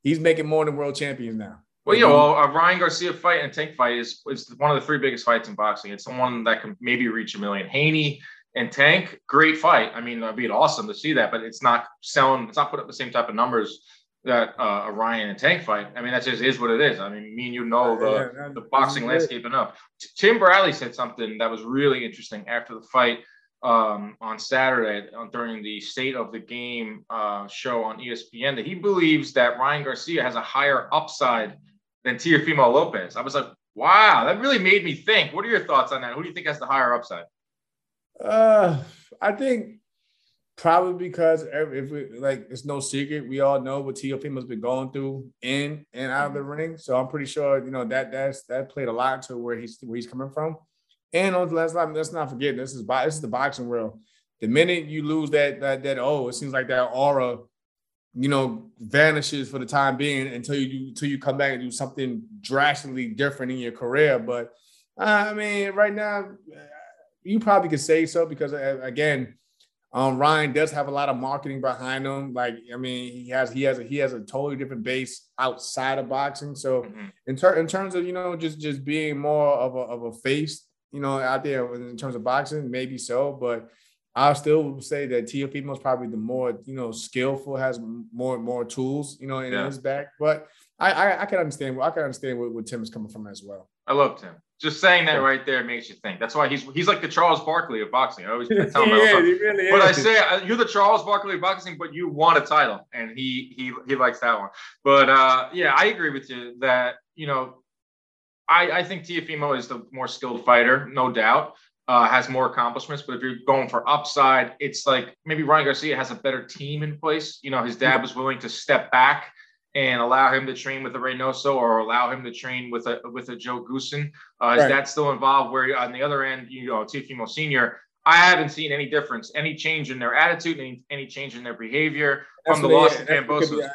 he's making more than world champions now. Well, yeah, well, a Ryan Garcia fight and Tank fight is, is one of the three biggest fights in boxing. It's the one that can maybe reach a million. Haney and Tank, great fight. I mean, it'd be awesome to see that, but it's not selling. It's not put up the same type of numbers that uh, a Ryan and Tank fight. I mean, that just is what it is. I mean, me and you know the, yeah, the boxing landscape enough. Tim Bradley said something that was really interesting after the fight um, on Saturday uh, during the State of the Game uh, show on ESPN that he believes that Ryan Garcia has a higher upside than Teofimo Lopez. I was like, wow, that really made me think. What are your thoughts on that? Who do you think has the higher upside? Uh, I think probably because if we like, it's no secret. We all know what Teofimo's been going through in and out of the mm-hmm. ring. So I'm pretty sure you know that that's that played a lot to where he's where he's coming from. And on the last time, let's not forget this is this is the boxing world. The minute you lose that that that oh, it seems like that aura, you know, vanishes for the time being until you until you come back and do something drastically different in your career. But I mean, right now, you probably could say so because again, um, Ryan does have a lot of marketing behind him. Like, I mean, he has he has a, he has a totally different base outside of boxing. So, mm-hmm. in, ter- in terms of you know just just being more of a of a face you know, out there in terms of boxing, maybe so, but I still say that Teofimo is probably the more, you know, skillful, has more more tools, you know, in yeah. his back. But I, I, I can understand I can understand where, where Tim is coming from as well. I love Tim. Just saying that right there makes you think. That's why he's he's like the Charles Barkley of boxing. I always tell him, yeah, really but is. I say uh, you're the Charles Barkley of boxing, but you want a title, and he he he likes that one. But uh, yeah, I agree with you that you know, I I think Teofimo is the more skilled fighter, no doubt. Uh, has more accomplishments, but if you're going for upside, it's like maybe Ryan Garcia has a better team in place. You know, his dad was willing to step back and allow him to train with a Reynoso or allow him to train with a with a Joe Goossen? Uh, is right. that still involved? Where on the other end, you know, Teofimo Senior, I haven't seen any difference, any change in their attitude, any, any change in their behavior that's from the loss of Kambosos.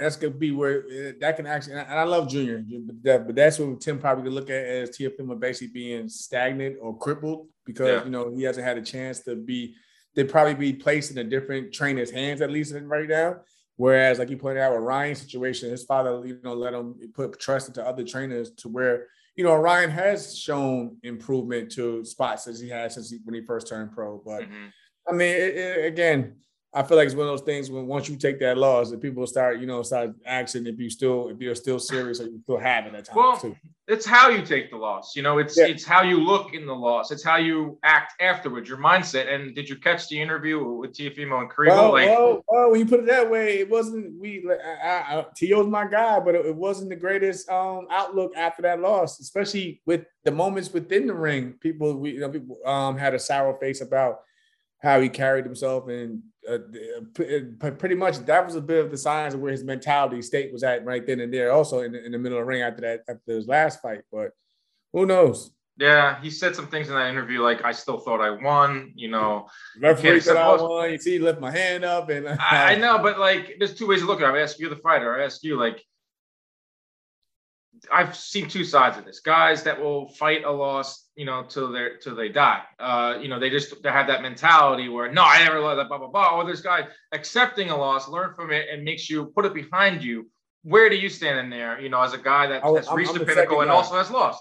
That's gonna be where uh, that can actually, and I love Junior, but, that, but that's what Tim probably could look at as Teofimo basically being stagnant or crippled because yeah. you know he hasn't had a chance to be. They'd probably be placed in a different trainer's hands at least right now. Whereas, like you pointed out with Ryan's situation, his father, you know, let him put trust into other trainers to where, you know, Ryan has shown improvement to spots as he has since he, when he first turned pro. But mm-hmm. I mean, it, it, again, I feel like it's one of those things when once you take that loss, that people start, you know, start asking if you still if you're still serious or you still have it at times well, too. It's how you take the loss. You know, it's yeah. it's how you look in the loss. It's how you act afterwards, your mindset. And did you catch the interview with Teofimo and Kriegel? Well, like, well, well, when you put it that way, it wasn't we. Like, I, I, Tio's my guy, but it, it wasn't the greatest um, outlook after that loss, especially with the moments within the ring. People, we you know, people um, had a sour face about how he carried himself and uh, uh pretty much that was a bit of the signs of where his mentality state was at right then and there also in the, in the middle of the ring after that after his last fight but who knows? Yeah he said some things in that interview like i still thought i won you know. Referee said i won. You see he lift my hand up and I, I know but like there's two ways to look at it. I ask you the fighter. I ask you like I've seen two sides of this. Guys that will fight a loss, you know, till they till they die. Uh, you know, they just they have that mentality where no, I never let that blah blah blah. Or there's guys accepting a loss, learn from it, and makes you put it behind you. Where do you stand in there? You know, as a guy that has reached I'm the, the pinnacle and also has lost.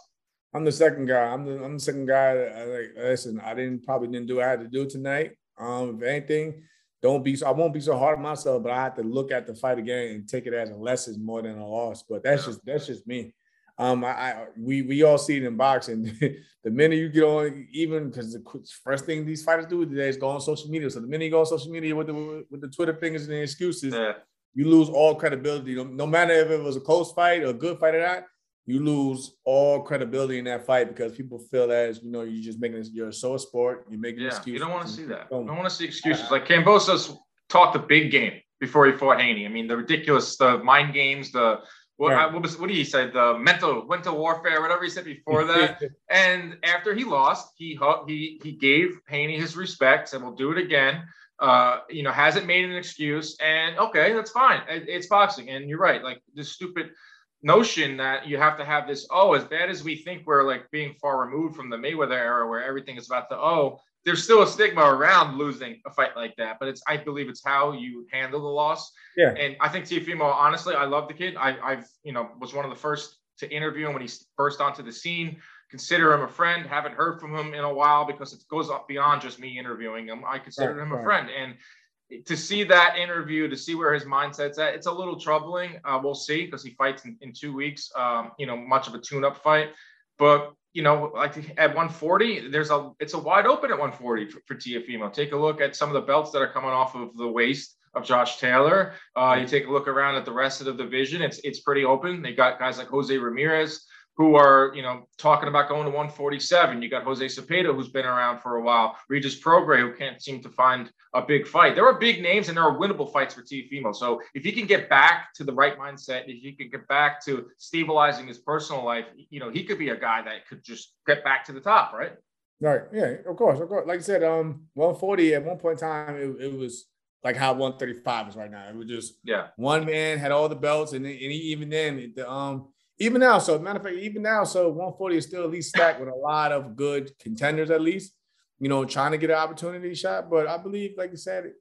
I'm the second guy. I'm the I'm the second guy. That I like. Listen, I didn't probably didn't do what I had to do tonight. Um, if anything, don't be so I won't be so hard on myself, but I have to look at the fight again and take it as a lesson more than a loss. But that's just that's just me. Um, I, I we we all see it in boxing. the minute you get on, even because the first thing these fighters do today is go on social media. So the minute you go on social media with the with the Twitter fingers and the excuses, yeah. you lose all credibility. No, no matter if it was a close fight or a good fight or not, you lose all credibility in that fight because people feel as you know you're just making this. You're so a sport. You're making yeah, excuses. You don't want to see that. You don't want to see excuses. Like Kambosos talked the big game before he fought Haney. I mean, the ridiculous, the mind games, the what, right. what, was what did he say? The mental mental warfare, whatever he said before that. and after he lost, he he he gave Haney his respects and will do it again. Uh, you know, hasn't made an excuse, and okay, that's fine. It, it's boxing, and you're right. Like this stupid notion that you have to have this. Oh, as bad as we think we're like being far removed from the Mayweather era, where everything is about the oh there's still a stigma around losing a fight like that, but it's I believe it's how you handle the loss. Yeah. And I think Teofimo, honestly, I love the kid. I, I've you know was one of the first to interview him when he burst onto the scene. Consider him a friend. Haven't heard from him in a while because it goes up beyond just me interviewing him. I consider right, him right. a friend, and to see that interview, to see where his mindset's at, it's a little troubling. Uh, we'll see because he fights in, in two weeks. Um, you know, much of a tune-up fight, but you know, like at 140, there's a it's a wide open at 140 for, for Teofimo. Take a look at some of the belts that are coming off of the waist of Josh Taylor. Uh, you take a look around at the rest of the division; it's it's pretty open. They got guys like Jose Ramirez, who are, you know, talking about going to 147. You got Jose Zepeda, who's been around for a while, Regis Prograis, who can't seem to find a big fight. There are big names and there are winnable fights for Teofimo. So if he can get back to the right mindset, if he can get back to stabilizing his personal life, you know, he could be a guy that could just get back to the top, right? Right. Yeah, of course. Of course. Like I said, um, 140 at one point in time, it, it was like how 135 is right now. It was just yeah, one man had all the belts, and, and even then, the um even now, so matter of fact, even now, so 140 is still at least stacked with a lot of good contenders, at least, you know, trying to get an opportunity shot. But I believe, like you said,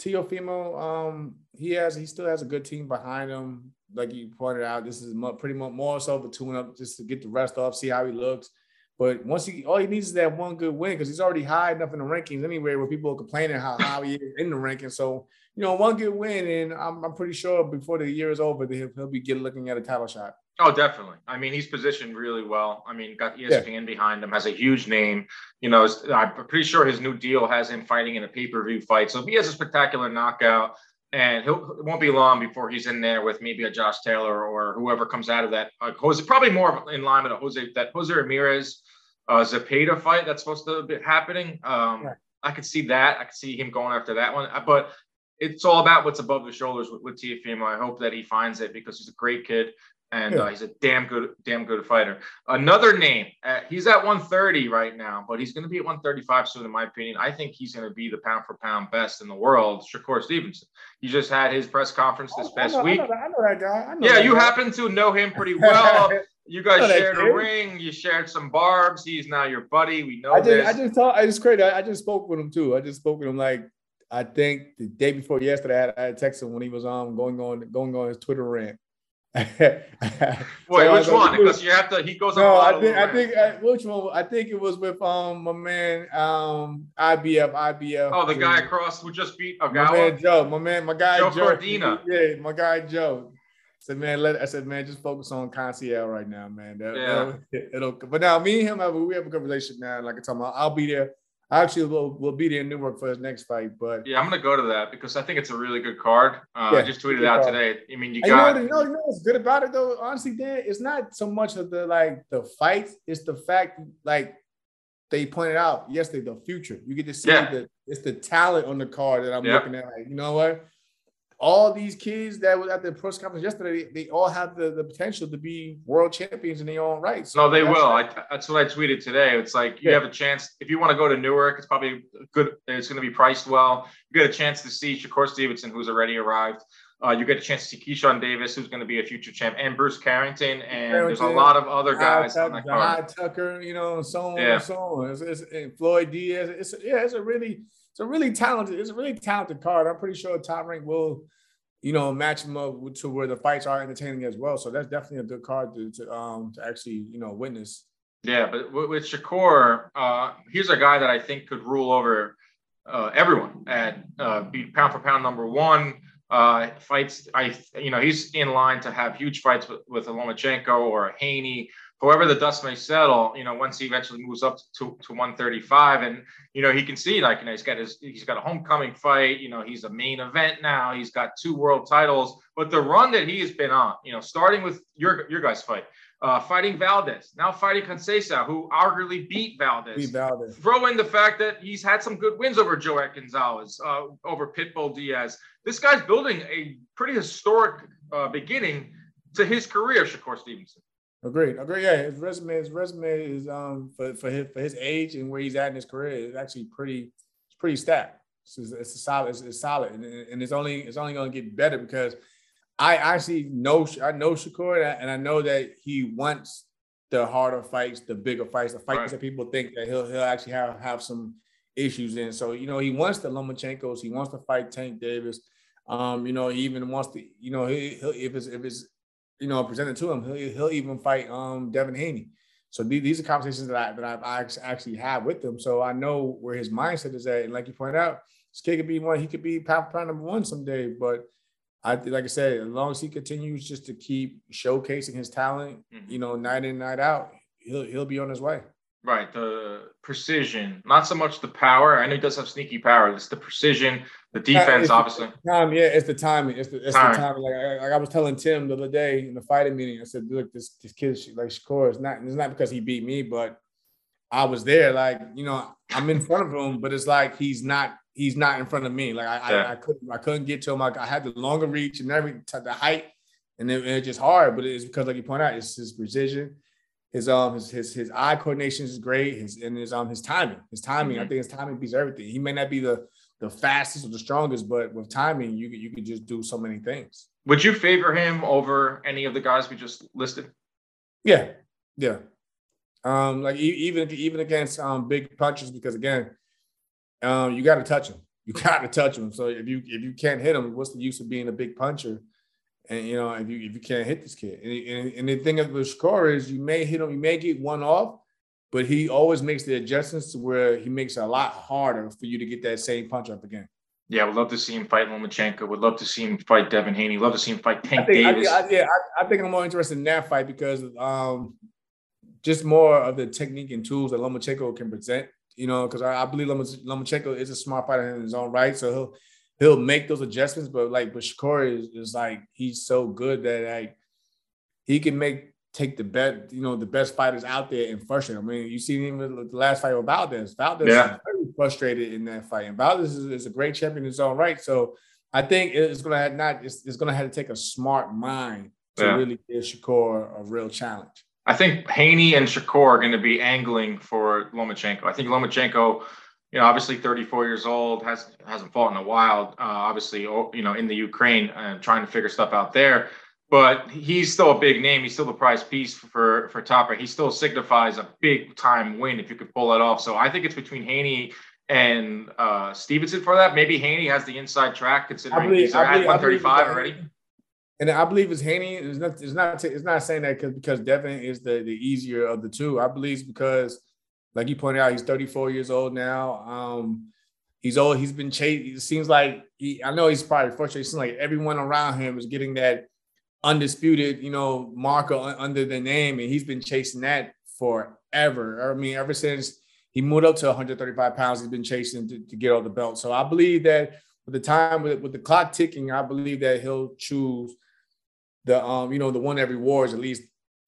Teofimo, um, he has he still has a good team behind him. Like you pointed out, this is pretty much more so of a tune up just to get the rest off, see how he looks. But once he, all he needs is that one good win because he's already high enough in the rankings anyway, where people are complaining how high he is in the rankings. So you know, one good win, and I'm, I'm pretty sure before the year is over, he'll, he'll be getting looking at a title shot. Oh, definitely. I mean, he's positioned really well. I mean, got ESPN yeah. behind him, has a huge name. You know, I'm pretty sure his new deal has him fighting in a pay per view fight. So if he has a spectacular knockout, and he'll, it won't be long before he's in there with maybe a Josh Taylor or whoever comes out of that. Uh, Jose, probably more in line with a Jose that Jose Ramirez uh, Zepeda fight that's supposed to be happening. Um, right. I could see that. I could see him going after that one. Uh, but it's all about what's above the shoulders with, with Teofimo. I hope that he finds it because he's a great kid and yeah. uh, he's a damn good, damn good fighter. Another name, uh, he's at 130 right now, but he's going to be at 135 soon, in my opinion. I think he's going to be the pound for pound best in the world, Shakur Stevenson. He just had his press conference this past I know, week. I know, I know that guy. yeah, that you guy. happen to know him pretty well. You guys shared a ring. You shared some barbs. He's now your buddy. We know I just, this. I just thought I just crazy. I, I, just spoke with him too. I just spoke with him like I think the day before yesterday. I had, I texted him when he was um going on going on his Twitter rant. Wait, which one? Because you have to. He goes. No, I think. I think. I, which one? I think it was with um my man um IBF IBF. Oh, the guy across who just beat Ogawa. My man Joe. My man. My guy Joe. Joe Cordina. Yeah, my guy Joe said, man, let I said, man, just focus on Conceição right now, man. That, yeah. It'll, but now me and him have we have a good relationship now. Like I'm talking about, I'll be there. I actually will will be there in Newark for his next fight. But yeah, I'm gonna go to that because I think it's a really good card. Uh, yeah, I just tweeted out card. today. I mean, you got. You know, you know what's good about it though? Honestly, Dan, it's not so much of the like the fight. It's the fact like they pointed out yesterday the future. You get to see yeah. the it's the talent on the card that I'm yep. looking at. Like, you know what? All these kids that were at the press conference yesterday, they all have the, the potential to be world champions in their own right. So no, they will. I, that's what I tweeted today. It's like you yeah. have a chance if you want to go to Newark. It's probably good. It's going to be priced well. You get a chance to see Shakur Stevenson, who's already arrived. Uh, you get a chance to see Keyshawn Davis, who's going to be a future champ, and Bruce Carrington, and Carrington, there's a lot of other guys on that card. Tucker, you know, so on yeah. and so on. It's, it's, Floyd Diaz. It's yeah, it's a really it's a really talented, it's a really talented card. I'm pretty sure Top Rank will, you know, match them up to where the fights are entertaining as well. So that's definitely a good card to, to um to actually, you know, witness. Yeah, but with Shakur, uh, he's a guy that I think could rule over uh, everyone and uh, be pound for pound number one. Uh, fights, I you know, he's in line to have huge fights with, with a Lomachenko or a Haney however the dust may settle, you know, once he eventually moves up to, to 135 and, you know, he can see like, you know, he's got his, he's got a homecoming fight, you know, he's a main event now, he's got two world titles, but the run that he has been on, you know, starting with your, your guys fight, uh, fighting Valdez, now fighting Conceição, who arguably beat Valdez. Beat Valdez. Throw in the fact that he's had some good wins over Joet Gonzalez, uh, over Pitufo Diaz. This guy's building a pretty historic uh, beginning to his career, Shakur Stevenson. Agreed. Agreed. Yeah, his resume, his resume is um for, for his for his age and where he's at in his career is actually pretty it's pretty stacked. It's, it's a solid. It's, it's solid, and, and, it's only it's only going to get better because I actually know I know Shakur and I know that he wants the harder fights, the bigger fights, the fights right. that people think that he'll he'll actually have have some issues in. So you know he wants the Lomachenkos, he wants to fight Tank Davis. Um, you know, he even wants to, you know, he, he'll, if it's if it's you know, presented to him, he'll, he'll even fight um, Devin Haney. So these are conversations that I that I've actually had with him. So I know where his mindset is at. And like you pointed out, this kid could be one. He could be pound pound number one someday. But I like I said, as long as he continues just to keep showcasing his talent, mm-hmm. you know, night in night out, he'll he'll be on his way. Right, the precision, not so much the power. I know he does have sneaky power. It's the precision, the defense, obviously. time, yeah, it's the timing. It's the, it's time. the timing. Like I, like I was telling Tim the other day in the fighting meeting, I said, "Look, this this kid like Shakur is not. It's not because he beat me, but I was there. Like you know, I'm in front of him, but it's like he's not. He's not in front of me. Like I, yeah. I, I, couldn't. I couldn't get to him. Like I had the longer reach and every the height, and it, it's just hard. But it's because, like you point out, it's his precision his um his his, his eye coordination is great. His and his um his timing, his timing. Mm-hmm. I think his timing beats everything. He may not be the the fastest or the strongest, but with timing, you you could just do so many things. Would you favor him over any of the guys we just listed? Yeah, yeah. Um, like even even against um big punches, because again, um, you got to touch him. You got to touch him. So if you if you can't hit him, what's the use of being a big puncher? And you know, if you if you can't hit this kid, and, and, and the thing of the score is, you may hit him, you may get one off, but he always makes the adjustments to where he makes it a lot harder for you to get that same punch up again. Yeah, I would love to see him fight Lomachenko. Would love to see him fight Devin Haney. Love to see him fight Tank I think, Davis. I think, I, yeah, I, I, think I'm more interested in that fight because um, just more of the technique and tools that Lomachenko can present. You know, because I, I, believe Lomachenko is a smart fighter in his own right, so he'll he'll make those adjustments. But like, but Shakur is, is like he's so good that like he can make take the best, you know, the best fighters out there and frustrate. I mean, you see him the last fight with Valdez. Valdez yeah. very frustrated in that fight, and Valdez is, is, a great champion in his own right. So I think it's gonna have not it's, it's gonna have to take a smart mind to yeah. really give Shakur a real challenge. I think Haney and Shakur are going to be angling for Lomachenko. I think Lomachenko, you know, obviously 34 years old, has hasn't fought in a while. Uh, obviously, you know, in the Ukraine and trying to figure stuff out there but he's still a big name. He's still the prize piece for for Topper. He still signifies a big time win if you could pull that off. So I think it's between Haney and uh, Stevenson for that. Maybe Haney has the inside track considering believe, he's at 135 already. And I believe it's Haney. It's not. It's not. It's not saying that because because Devin is the the easier of the two. I believe it's because, like you pointed out, he's 34 years old now. Um, he's old. He's been chased. It seems like he. I know he's probably frustrated. It seems like everyone around him is getting that undisputed, you know, marker under the name, and he's been chasing that forever. I mean, ever since he moved up to 135 pounds, he's been chasing to, to get all the belt. So I believe that with the time with, with the clock ticking, I believe that he'll choose the um, you know, the one that rewards at least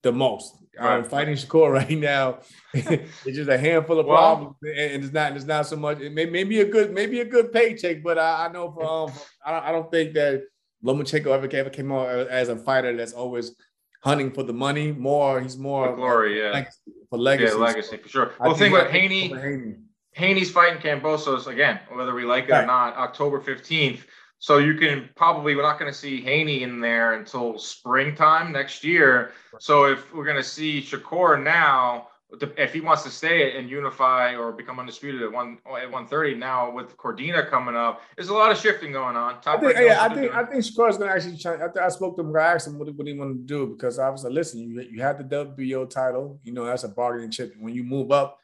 the most. Right. I'm fighting Shakur right now. it's just a handful of well, problems, and it's not. It's not so much. It may, maybe a good, maybe a good paycheck, but I, I know for um, I don't, I don't think that Lomachenko ever, ever came out as a fighter that's always hunting for the money. More, he's more for glory, yeah, legacy, for legacy. Yeah, legacy for sure. Well, think about Haney. Haney. Haney's fighting Kambosos again, whether we like it right. or not, October fifteenth. So you can probably we're not going to see Haney in there until springtime next year. So if we're going to see Shakur now, if he wants to stay and unify or become undisputed at one at one thirty now with Cordina coming up, there's a lot of shifting going on. Top I think, yeah, I think I think Shakur is going to actually try. After I spoke to him, I asked him what, what he wanted to do because I was like, listen, you you had the WBO title, you know that's a bargaining chip. When you move up,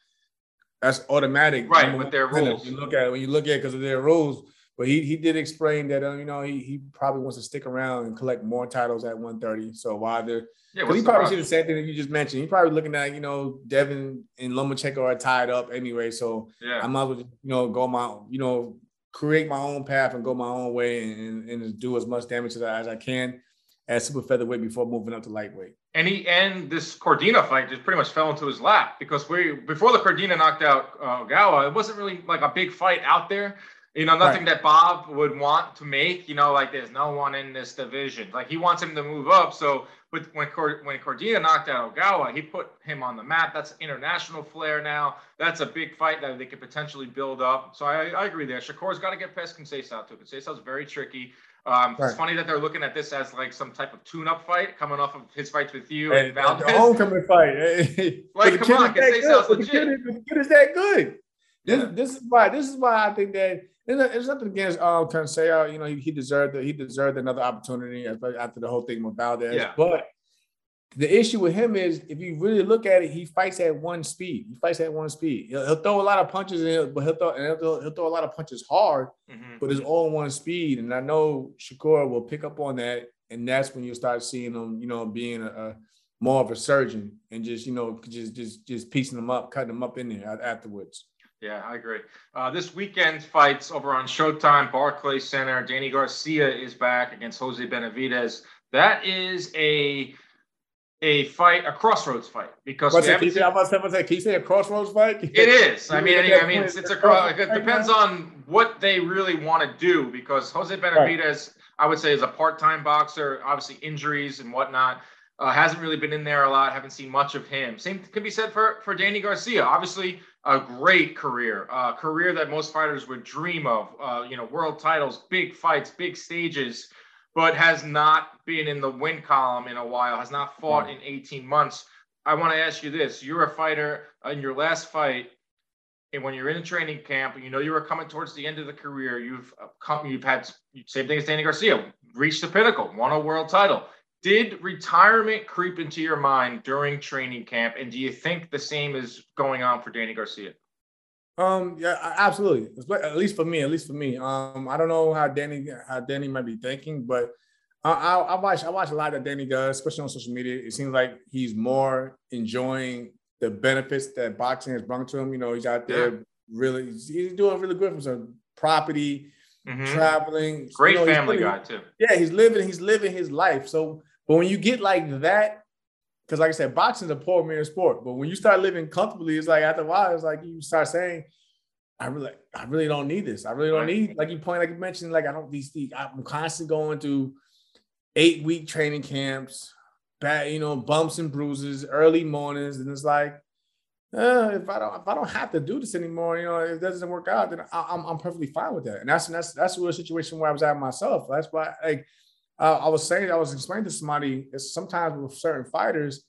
that's automatic. Right with their rules. You look at it when you look at it because of their rules. But he he did explain that uh, you know he he probably wants to stick around and collect more titles at 130. So while they're yeah, he probably see the same thing that you just mentioned. He's probably looking at you know Devin and Lomachenko are tied up anyway. So yeah. I might as well you know go my you know create my own path and go my own way and, and do as much damage as I, as I can at super featherweight before moving up to lightweight. And he and this Cordina fight just pretty much fell into his lap because we before the Cordina knocked out uh, Gawa, it wasn't really like a big fight out there. You know, nothing right. that Bob would want to make. You know, like there's no one in this division. Like he wants him to move up. So, but when Cord- when Cordina knocked out Ogawa, he put him on the map. That's international flair now. That's a big fight that they could potentially build up. So I, I agree there. Shakur's got to get past Conceição too. Conceição's very tricky. Um, right. It's funny that they're looking at this as like some type of tune-up fight coming off of his fights with you and, and Valdez. homecoming fight. like, come on, Conceição's legit. The kid is that good. This, yeah. this is why this is why I think that there's nothing against um Conceição. You know, he, he deserved. He deserved another opportunity after the whole thing with Valdez. Yeah. But the issue with him is, if you really look at it, he fights at one speed. He fights at one speed. He'll, he'll throw a lot of punches, in, but he'll throw, and he'll throw, he'll throw a lot of punches hard, mm-hmm. but it's all one speed. And I know Shakur will pick up on that, and that's when you start seeing him, you know, being a, a more of a surgeon and just you know just just just piecing them up, cutting them up in there afterwards. Yeah, I agree. Uh, this weekend fights over on Showtime, Barclays Center. Danny Garcia is back against Jose Benavidez. That is a a fight, a crossroads fight, because What's it, can, you say, I'm about to say, can you say a crossroads fight? It is. I mean, I mean, it's, it's a cross. It depends on what they really want to do, because Jose Benavidez, right. I would say, is a part-time boxer. Obviously, injuries and whatnot. Uh, hasn't really been in there a lot. Haven't seen much of him. Same could be said for for Danny Garcia. Obviously, a great career, a career that most fighters would dream of. Uh, you know, world titles, big fights, big stages, but has not been in the win column in a while. Has not fought in 18 months. I want to ask you this: You're a fighter in your last fight, and when you're in a training camp, and you know you were coming towards the end of the career, you've come, you've had same thing as Danny Garcia, reached the pinnacle, won a world title. Did retirement creep into your mind during training camp, and do you think the same is going on for Danny Garcia? Um, yeah, absolutely. At least for me, at least for me. Um, I don't know how Danny how Danny might be thinking, but I, I, I watch I watch a lot that Danny does, especially on social media. It seems like he's more enjoying the benefits that boxing has brought to him. You know, he's out there yeah. really he's doing really good for some property, mm-hmm. traveling. Great you know, family living, guy too. Yeah, he's living he's living his life. So but when you get like that, because like I said, boxing is a poor man's sport. But when you start living comfortably, it's like after a while, it's like you start saying, I really, I really don't need this. I really don't need, like you point, like you mentioned, like I don't these, I'm constantly going through eight week training camps, bad, you know, bumps and bruises, early mornings, and it's like, uh, if I don't, if I don't have to do this anymore, you know, if it doesn't work out, then I, am I'm, I'm perfectly fine with that. And that's that's that's a situation where I was at myself. That's why, like, uh, I was saying, I was explaining to somebody sometimes with certain fighters,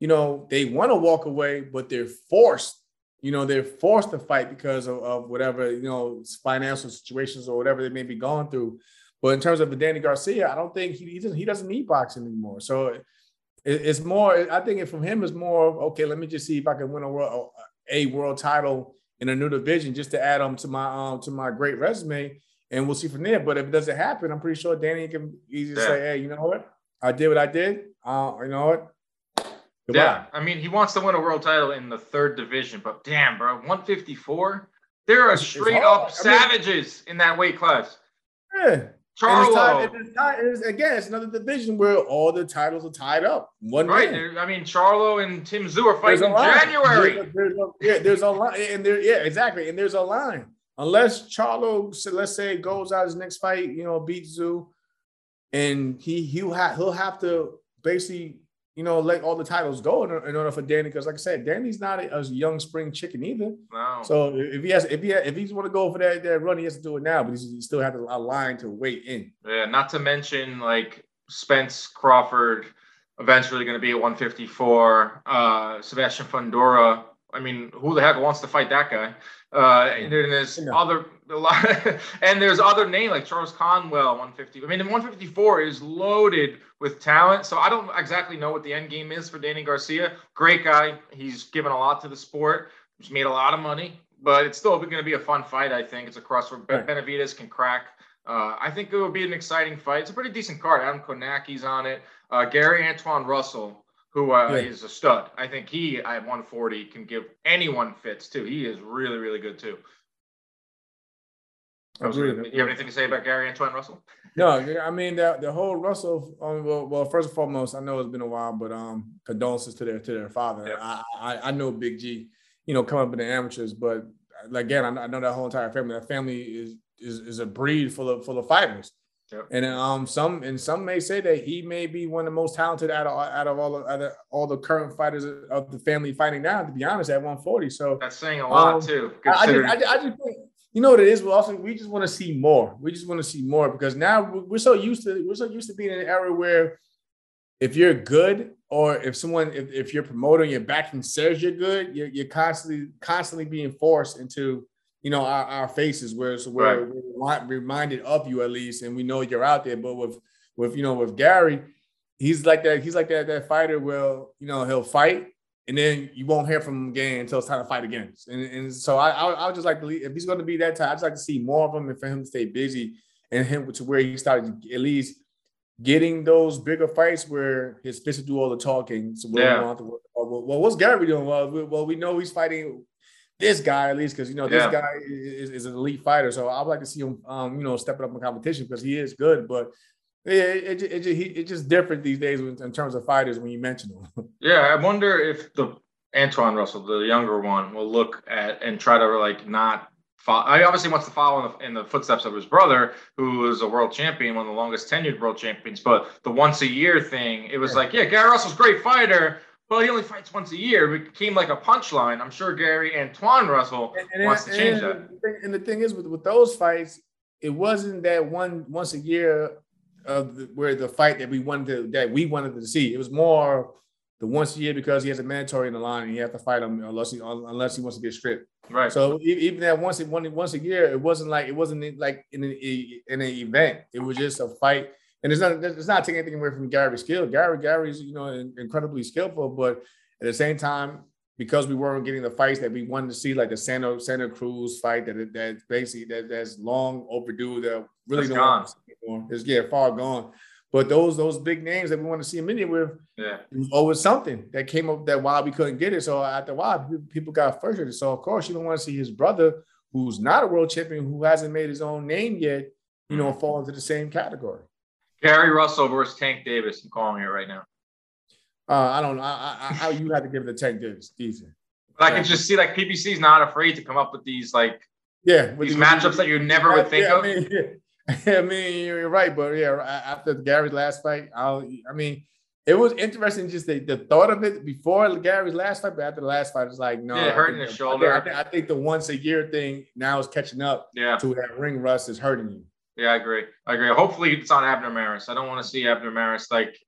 you know, they want to walk away, but they're forced. You know, they're forced to fight because of, of whatever, you know, financial situations or whatever they may be going through. But in terms of Danny Garcia, I don't think he, he doesn't he doesn't need boxing anymore. So it, it's more. I think from him is more okay. Let me just see if I can win a world a world title in a new division just to add on to my um to my great resume and we'll see from there. But if it doesn't happen, I'm pretty sure Danny can easily yeah. say, "Hey, you know what? I did what I did. Uh, you know what? Goodbye. Yeah, I mean, he wants to win a world title in the third division, but damn, bro, 154. There are straight up savages mean, in that weight class. Yeah. Charlo. And it's time, it's, again, it's another division where all the titles are tied up. One right. I mean, Charlo and Tim Tszyu are fighting in January. There's a, there's a, yeah, there's a line, and there, yeah, exactly, and there's a line unless Charlo, let's say, goes out his next fight, you know, beats Tszyu, and he he'll have he'll have to basically, you know, let all the titles go in, in order for Danny. Because like I said, Danny's not a, a, young spring chicken either. No. So if he has, if he if he's want to go for that, that run, he has to do it now. But he still has a line to wait in. Yeah. Not to mention like Spence Crawford. Eventually going to be at 154. Uh, Sebastian Fundora. I mean, who the heck wants to fight that guy? Uh, and there's other and there's other name like Charles Conwell, 150. I mean, 154 is loaded with talent. So I don't exactly know what the end game is for Danny Garcia. Great guy. He's given a lot to the sport. He's made a lot of money, but it's still going to be a fun fight. I think it's a cross where right. Benavidez can crack. Uh, I think it will be an exciting fight. It's a pretty decent card. Adam Kownacki's on it. Uh, Gary Antuanne Russell who uh, yeah. is a stud. I think he at 140 can give anyone fits too. He is really, really good too. Absolutely. You have anything to say about Gary Antuanne Russell? No, I mean the the whole Russell. Um, well, well, first and foremost, I know it's been a while, but um, condolences to their to their father. Yep. I, I, I know Big G, you know, coming up in the amateurs, but again, I know that whole entire family. That family is is is a breed full of full of fighters. Yep. And um, some and some may say that he may be one of the most talented out of out of all the out of all the current fighters of the family fighting now. To be honest, at 140, so that's saying a lot um, too. I, just, I, I just think, you know what it is. We also we just want to see more. We just want to see more because now we're so used to we're so used to being in an era where if you're good or if someone if, if you're promoting your backing says you're good, you're, you're constantly constantly being forced into you know, our, our faces where so we're, right. we're reminded of you at least, and we know you're out there. But with with you know with Gary, he's like that. He's like that that fighter. Well, you know, he'll fight, and then you won't hear from him again until it's time to fight again. And, and so I I, I would just like to if he's going to be that type, i'd just like to see more of him and for him to stay busy and him to where he started at least getting those bigger fights where his fists do all the talking. So yeah. well, well, what's Gary doing? Well, well, we know he's fighting this guy at least because you know this yeah. guy is, is, an elite fighter. So I'd like to see him, um, you know, stepping up in competition because he is good. But yeah, it, it, it, it's just different these days in terms of fighters when you mention them. Yeah, I wonder if the Antuanne Russell, the younger one, will look at and try to like not. Follow, I obviously wants to follow in the, in the footsteps of his brother, who is a world champion, one of the longest tenured world champions. But the once a year thing, it was yeah. like, yeah, Gary Russell's great fighter, well, he only fights once a year. It became like a punchline. I'm sure Gary Antuanne Russell and, and wants to change that. And the thing is, with, with those fights, it wasn't that one once a year of the, where the fight that we wanted to, that we wanted to see. It was more the once a year because he has a mandatory in the line and he has to fight him unless he unless he wants to get stripped. Right. So even that once it once a year, it wasn't like it wasn't like in an in an event. It was just a fight And it's not it's not taking anything away from Gary's skill. Gary Gary's you know incredibly skillful, but at the same time, because we weren't getting the fights that we wanted to see, like the Santa Santa Cruz fight that that basically that that's long overdue. That really that's gone. It's yeah far gone. But those those big names that we want to see a minute with, yeah, was always something that came up that while we couldn't get it. So after a while, people got frustrated. So of course, you don't want to see his brother, who's not a world champion, who hasn't made his own name yet, you know, mm-hmm. fall into the same category. Gary Russell versus Tank Davis. I'm calling it right now. Uh, I don't know. I, I, you had to give it to Tank Davis. Decent. But I can just see like PBC is not afraid to come up with these like yeah these matchups that you never would think yeah, of. I mean, yeah. I mean, you're right, but yeah, after Gary's last fight, I'll, I mean, it was interesting just the, the thought of it before Gary's last fight, but after the last fight, it's like no, yeah, hurting the, shoulder. I think, I think, the once a year thing now is catching up. Yeah. to that ring rust is hurting you. Yeah, I agree. I agree. Hopefully, it's on Abner Mares. I don't want to see Abner Mares like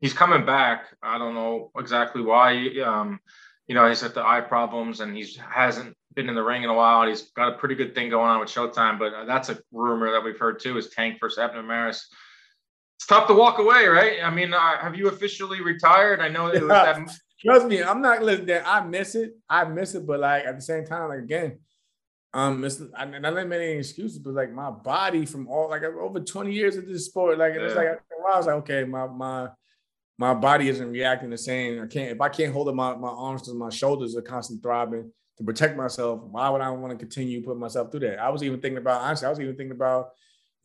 he's coming back. I don't know exactly why. Um, you know, he's had the eye problems and he hasn't been in the ring in a while. He's got a pretty good thing going on with Showtime, but that's a rumor that we've heard too is Tank versus Abner Mares. It's tough to walk away, right? I mean, uh, have you officially retired? I know it was that. Trust me, I'm not listening. I miss it. I miss it, but like at the same time, like again, um, it's I, I don't make any excuses, but like my body from all like over 20 years of this sport, like yeah. it's like I was like, okay, my my my body isn't reacting the same. I can't if I can't hold up my, my arms to my shoulders are constantly throbbing to protect myself. Why would I want to continue putting myself through that? I was even thinking about honestly, I was even thinking about,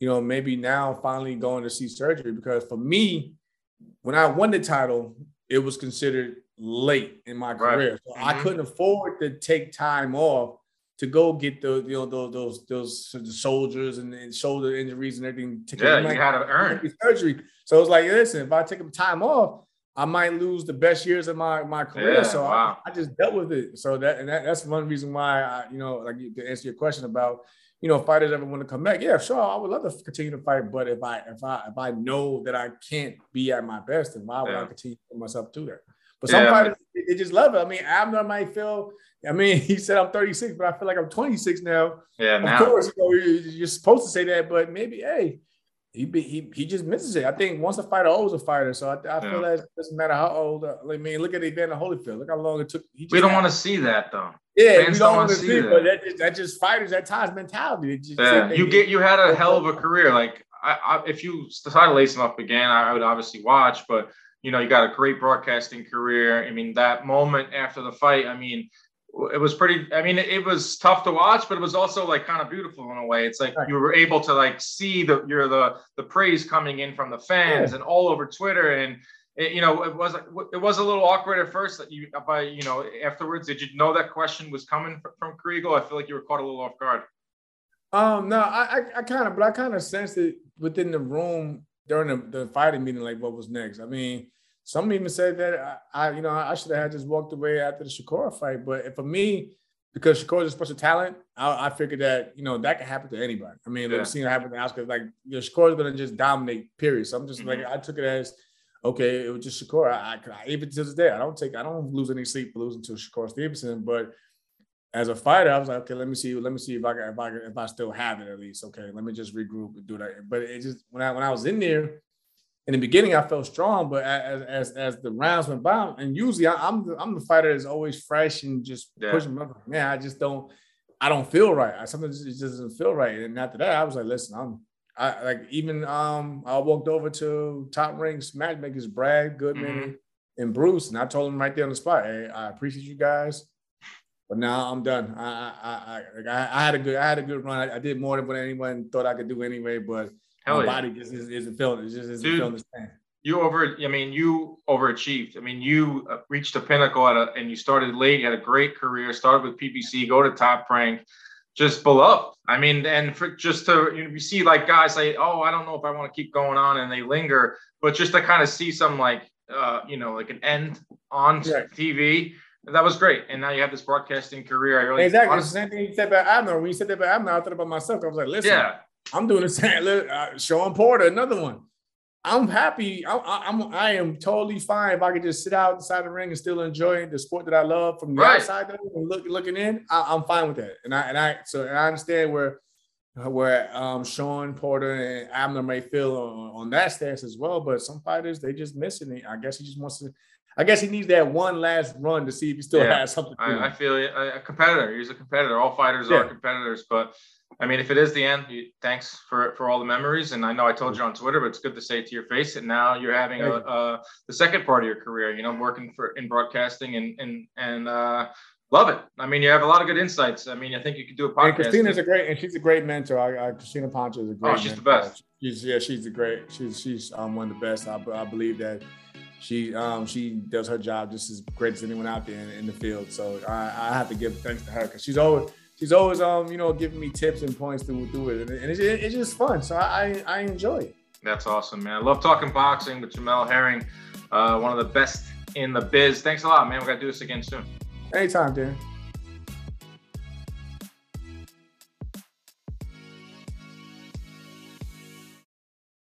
you know, maybe now finally going to see surgery because for me, when I won the title, it was considered late in my career. Right. So mm-hmm. I couldn't afford to take time off to go get the you know those those those soldiers and, and shoulder injuries and everything. yeah, you had to earn surgery. So it's like, listen, if I take them time off, I might lose the best years of my my career. Yeah, so wow. I, I, just dealt with it. So that and that, that's one reason why I, you know, like to answer your question about, you know, fighters ever want to come back. Yeah, sure, I would love to continue to fight, but if I if I if I know that I can't be at my best, then why would yeah. I continue to put myself through that? But some yeah, fighters, they just love it. I mean, Abner might feel I mean, he said I'm 36, but I feel like I'm 26 now. Yeah, now. Of course, you you're supposed to say that, but maybe, hey, he he he just misses it. I think once a fighter, always a fighter. So I, I feel yeah. that it doesn't matter how old. Uh, I mean, look at Evander Holyfield. Look how long it took. we don't want to see that though. Yeah, Fans we don't, want to see, it, but that just, that just fighters at times mentality. Just, yeah, you get you had a hell of a career. Like I, I, if you decide to lace him up again, I would obviously watch. But you know, you got a great broadcasting career. I mean, that moment after the fight. I mean, it was pretty i mean it was tough to watch but it was also like kind of beautiful in a way it's like you were able to like see the you're the the praise coming in from the fans yeah. and all over twitter and it, you know it was it was a little awkward at first that you by you know afterwards did you know that question was coming from Kriegel? i feel like you were caught a little off guard um no i i, I kind of but i kind of sensed it within the room during the, the fighting meeting like what was next i mean some even said that I, you know, I should have just walked away after the Shakur fight. But for me, because Shakur is a special talent, I, I figured that you know that could happen to anybody. I mean, yeah. we've seen it happen to Oscar. Like, you know, Shakur is going to just dominate. Period. So I'm just mm-hmm. like, I took it as okay. It was just Shakur. I, I, even to this day, I don't take, I don't lose any sleep for losing to Shakur Stevenson. But as a fighter, I was like, okay, let me see, let me see if I can, if I if I still have it at least. Okay, let me just regroup and do that. But it just when I when I was in there in the beginning I felt strong, but as as, as the rounds went by, and usually I, am the, I'm the fighter that's always fresh and just yeah. pushing. Man, I just don't I don't feel right. I sometimes it just doesn't feel right. And after that, I was like, listen, I'm I like even um I walked over to Top Ranks matchmakers Brad Goodman mm-hmm. and Bruce, and I told them right there on the spot, hey, I appreciate you guys. But now I'm done. I I I, I, had a good I had a good run. I, I did more than what anyone thought I could do anyway. But Hell my yeah. body just isn't feeling it. Just isn't Dude, feeling the same. You over, I mean, you overachieved. I mean, you uh, reached a pinnacle at a, and you started late. You had a great career. Started with PBC, go to top rank, just below. I mean, and for just to you, know, you see like guys say, "Oh, I don't know if I want to keep going on," and they linger. But just to kind of see some like, uh, you know, like an end on yeah. TV, that was great. And now you have this broadcasting career. I really exactly honestly, the same thing you said about Abner. When you said that about Abner, I thought about myself. I was like, listen, yeah. I'm doing the same. Look, uh, Shawn Porter, another one. I'm happy. I, I'm I am totally fine if I could just sit outside the ring and still enjoy the sport that I love from the right. outside and look, looking in. I, am fine with that, and I and I so and I understand where where um, Shawn Porter and Abner may feel on, on, that stance as well. But some fighters they just missing it. I guess he just wants to. I guess he needs that one last run to see if he still yeah, has something. I, I, feel a competitor. He's a competitor. All fighters yeah. are competitors, but I mean, if it is the end, you, thanks for for all the memories. And I know I told you on Twitter, but it's good to say to your face. And now you're having a, the second part of your career. You know, working for in broadcasting and and and uh, love it. I mean, you have a lot of good insights. I mean, I think you could do a podcast. And Crystina's a great, and she's a great mentor. I, I Crystina Poncher is a great. Oh, she's mentor. the best. She's yeah, she's a great. She's she's um, one of the best. I, I believe that she um, she does her job just as great as anyone out there in, in the field. So I, I have to give thanks to her because she's always she's always um you know giving me tips and points to do it, and it's, it's just fun. So I I enjoy it. That's awesome, man. I love talking boxing with Jamel Herring, uh, one of the best in the biz. Thanks a lot, man. We got to do this again soon. Anytime, Dan.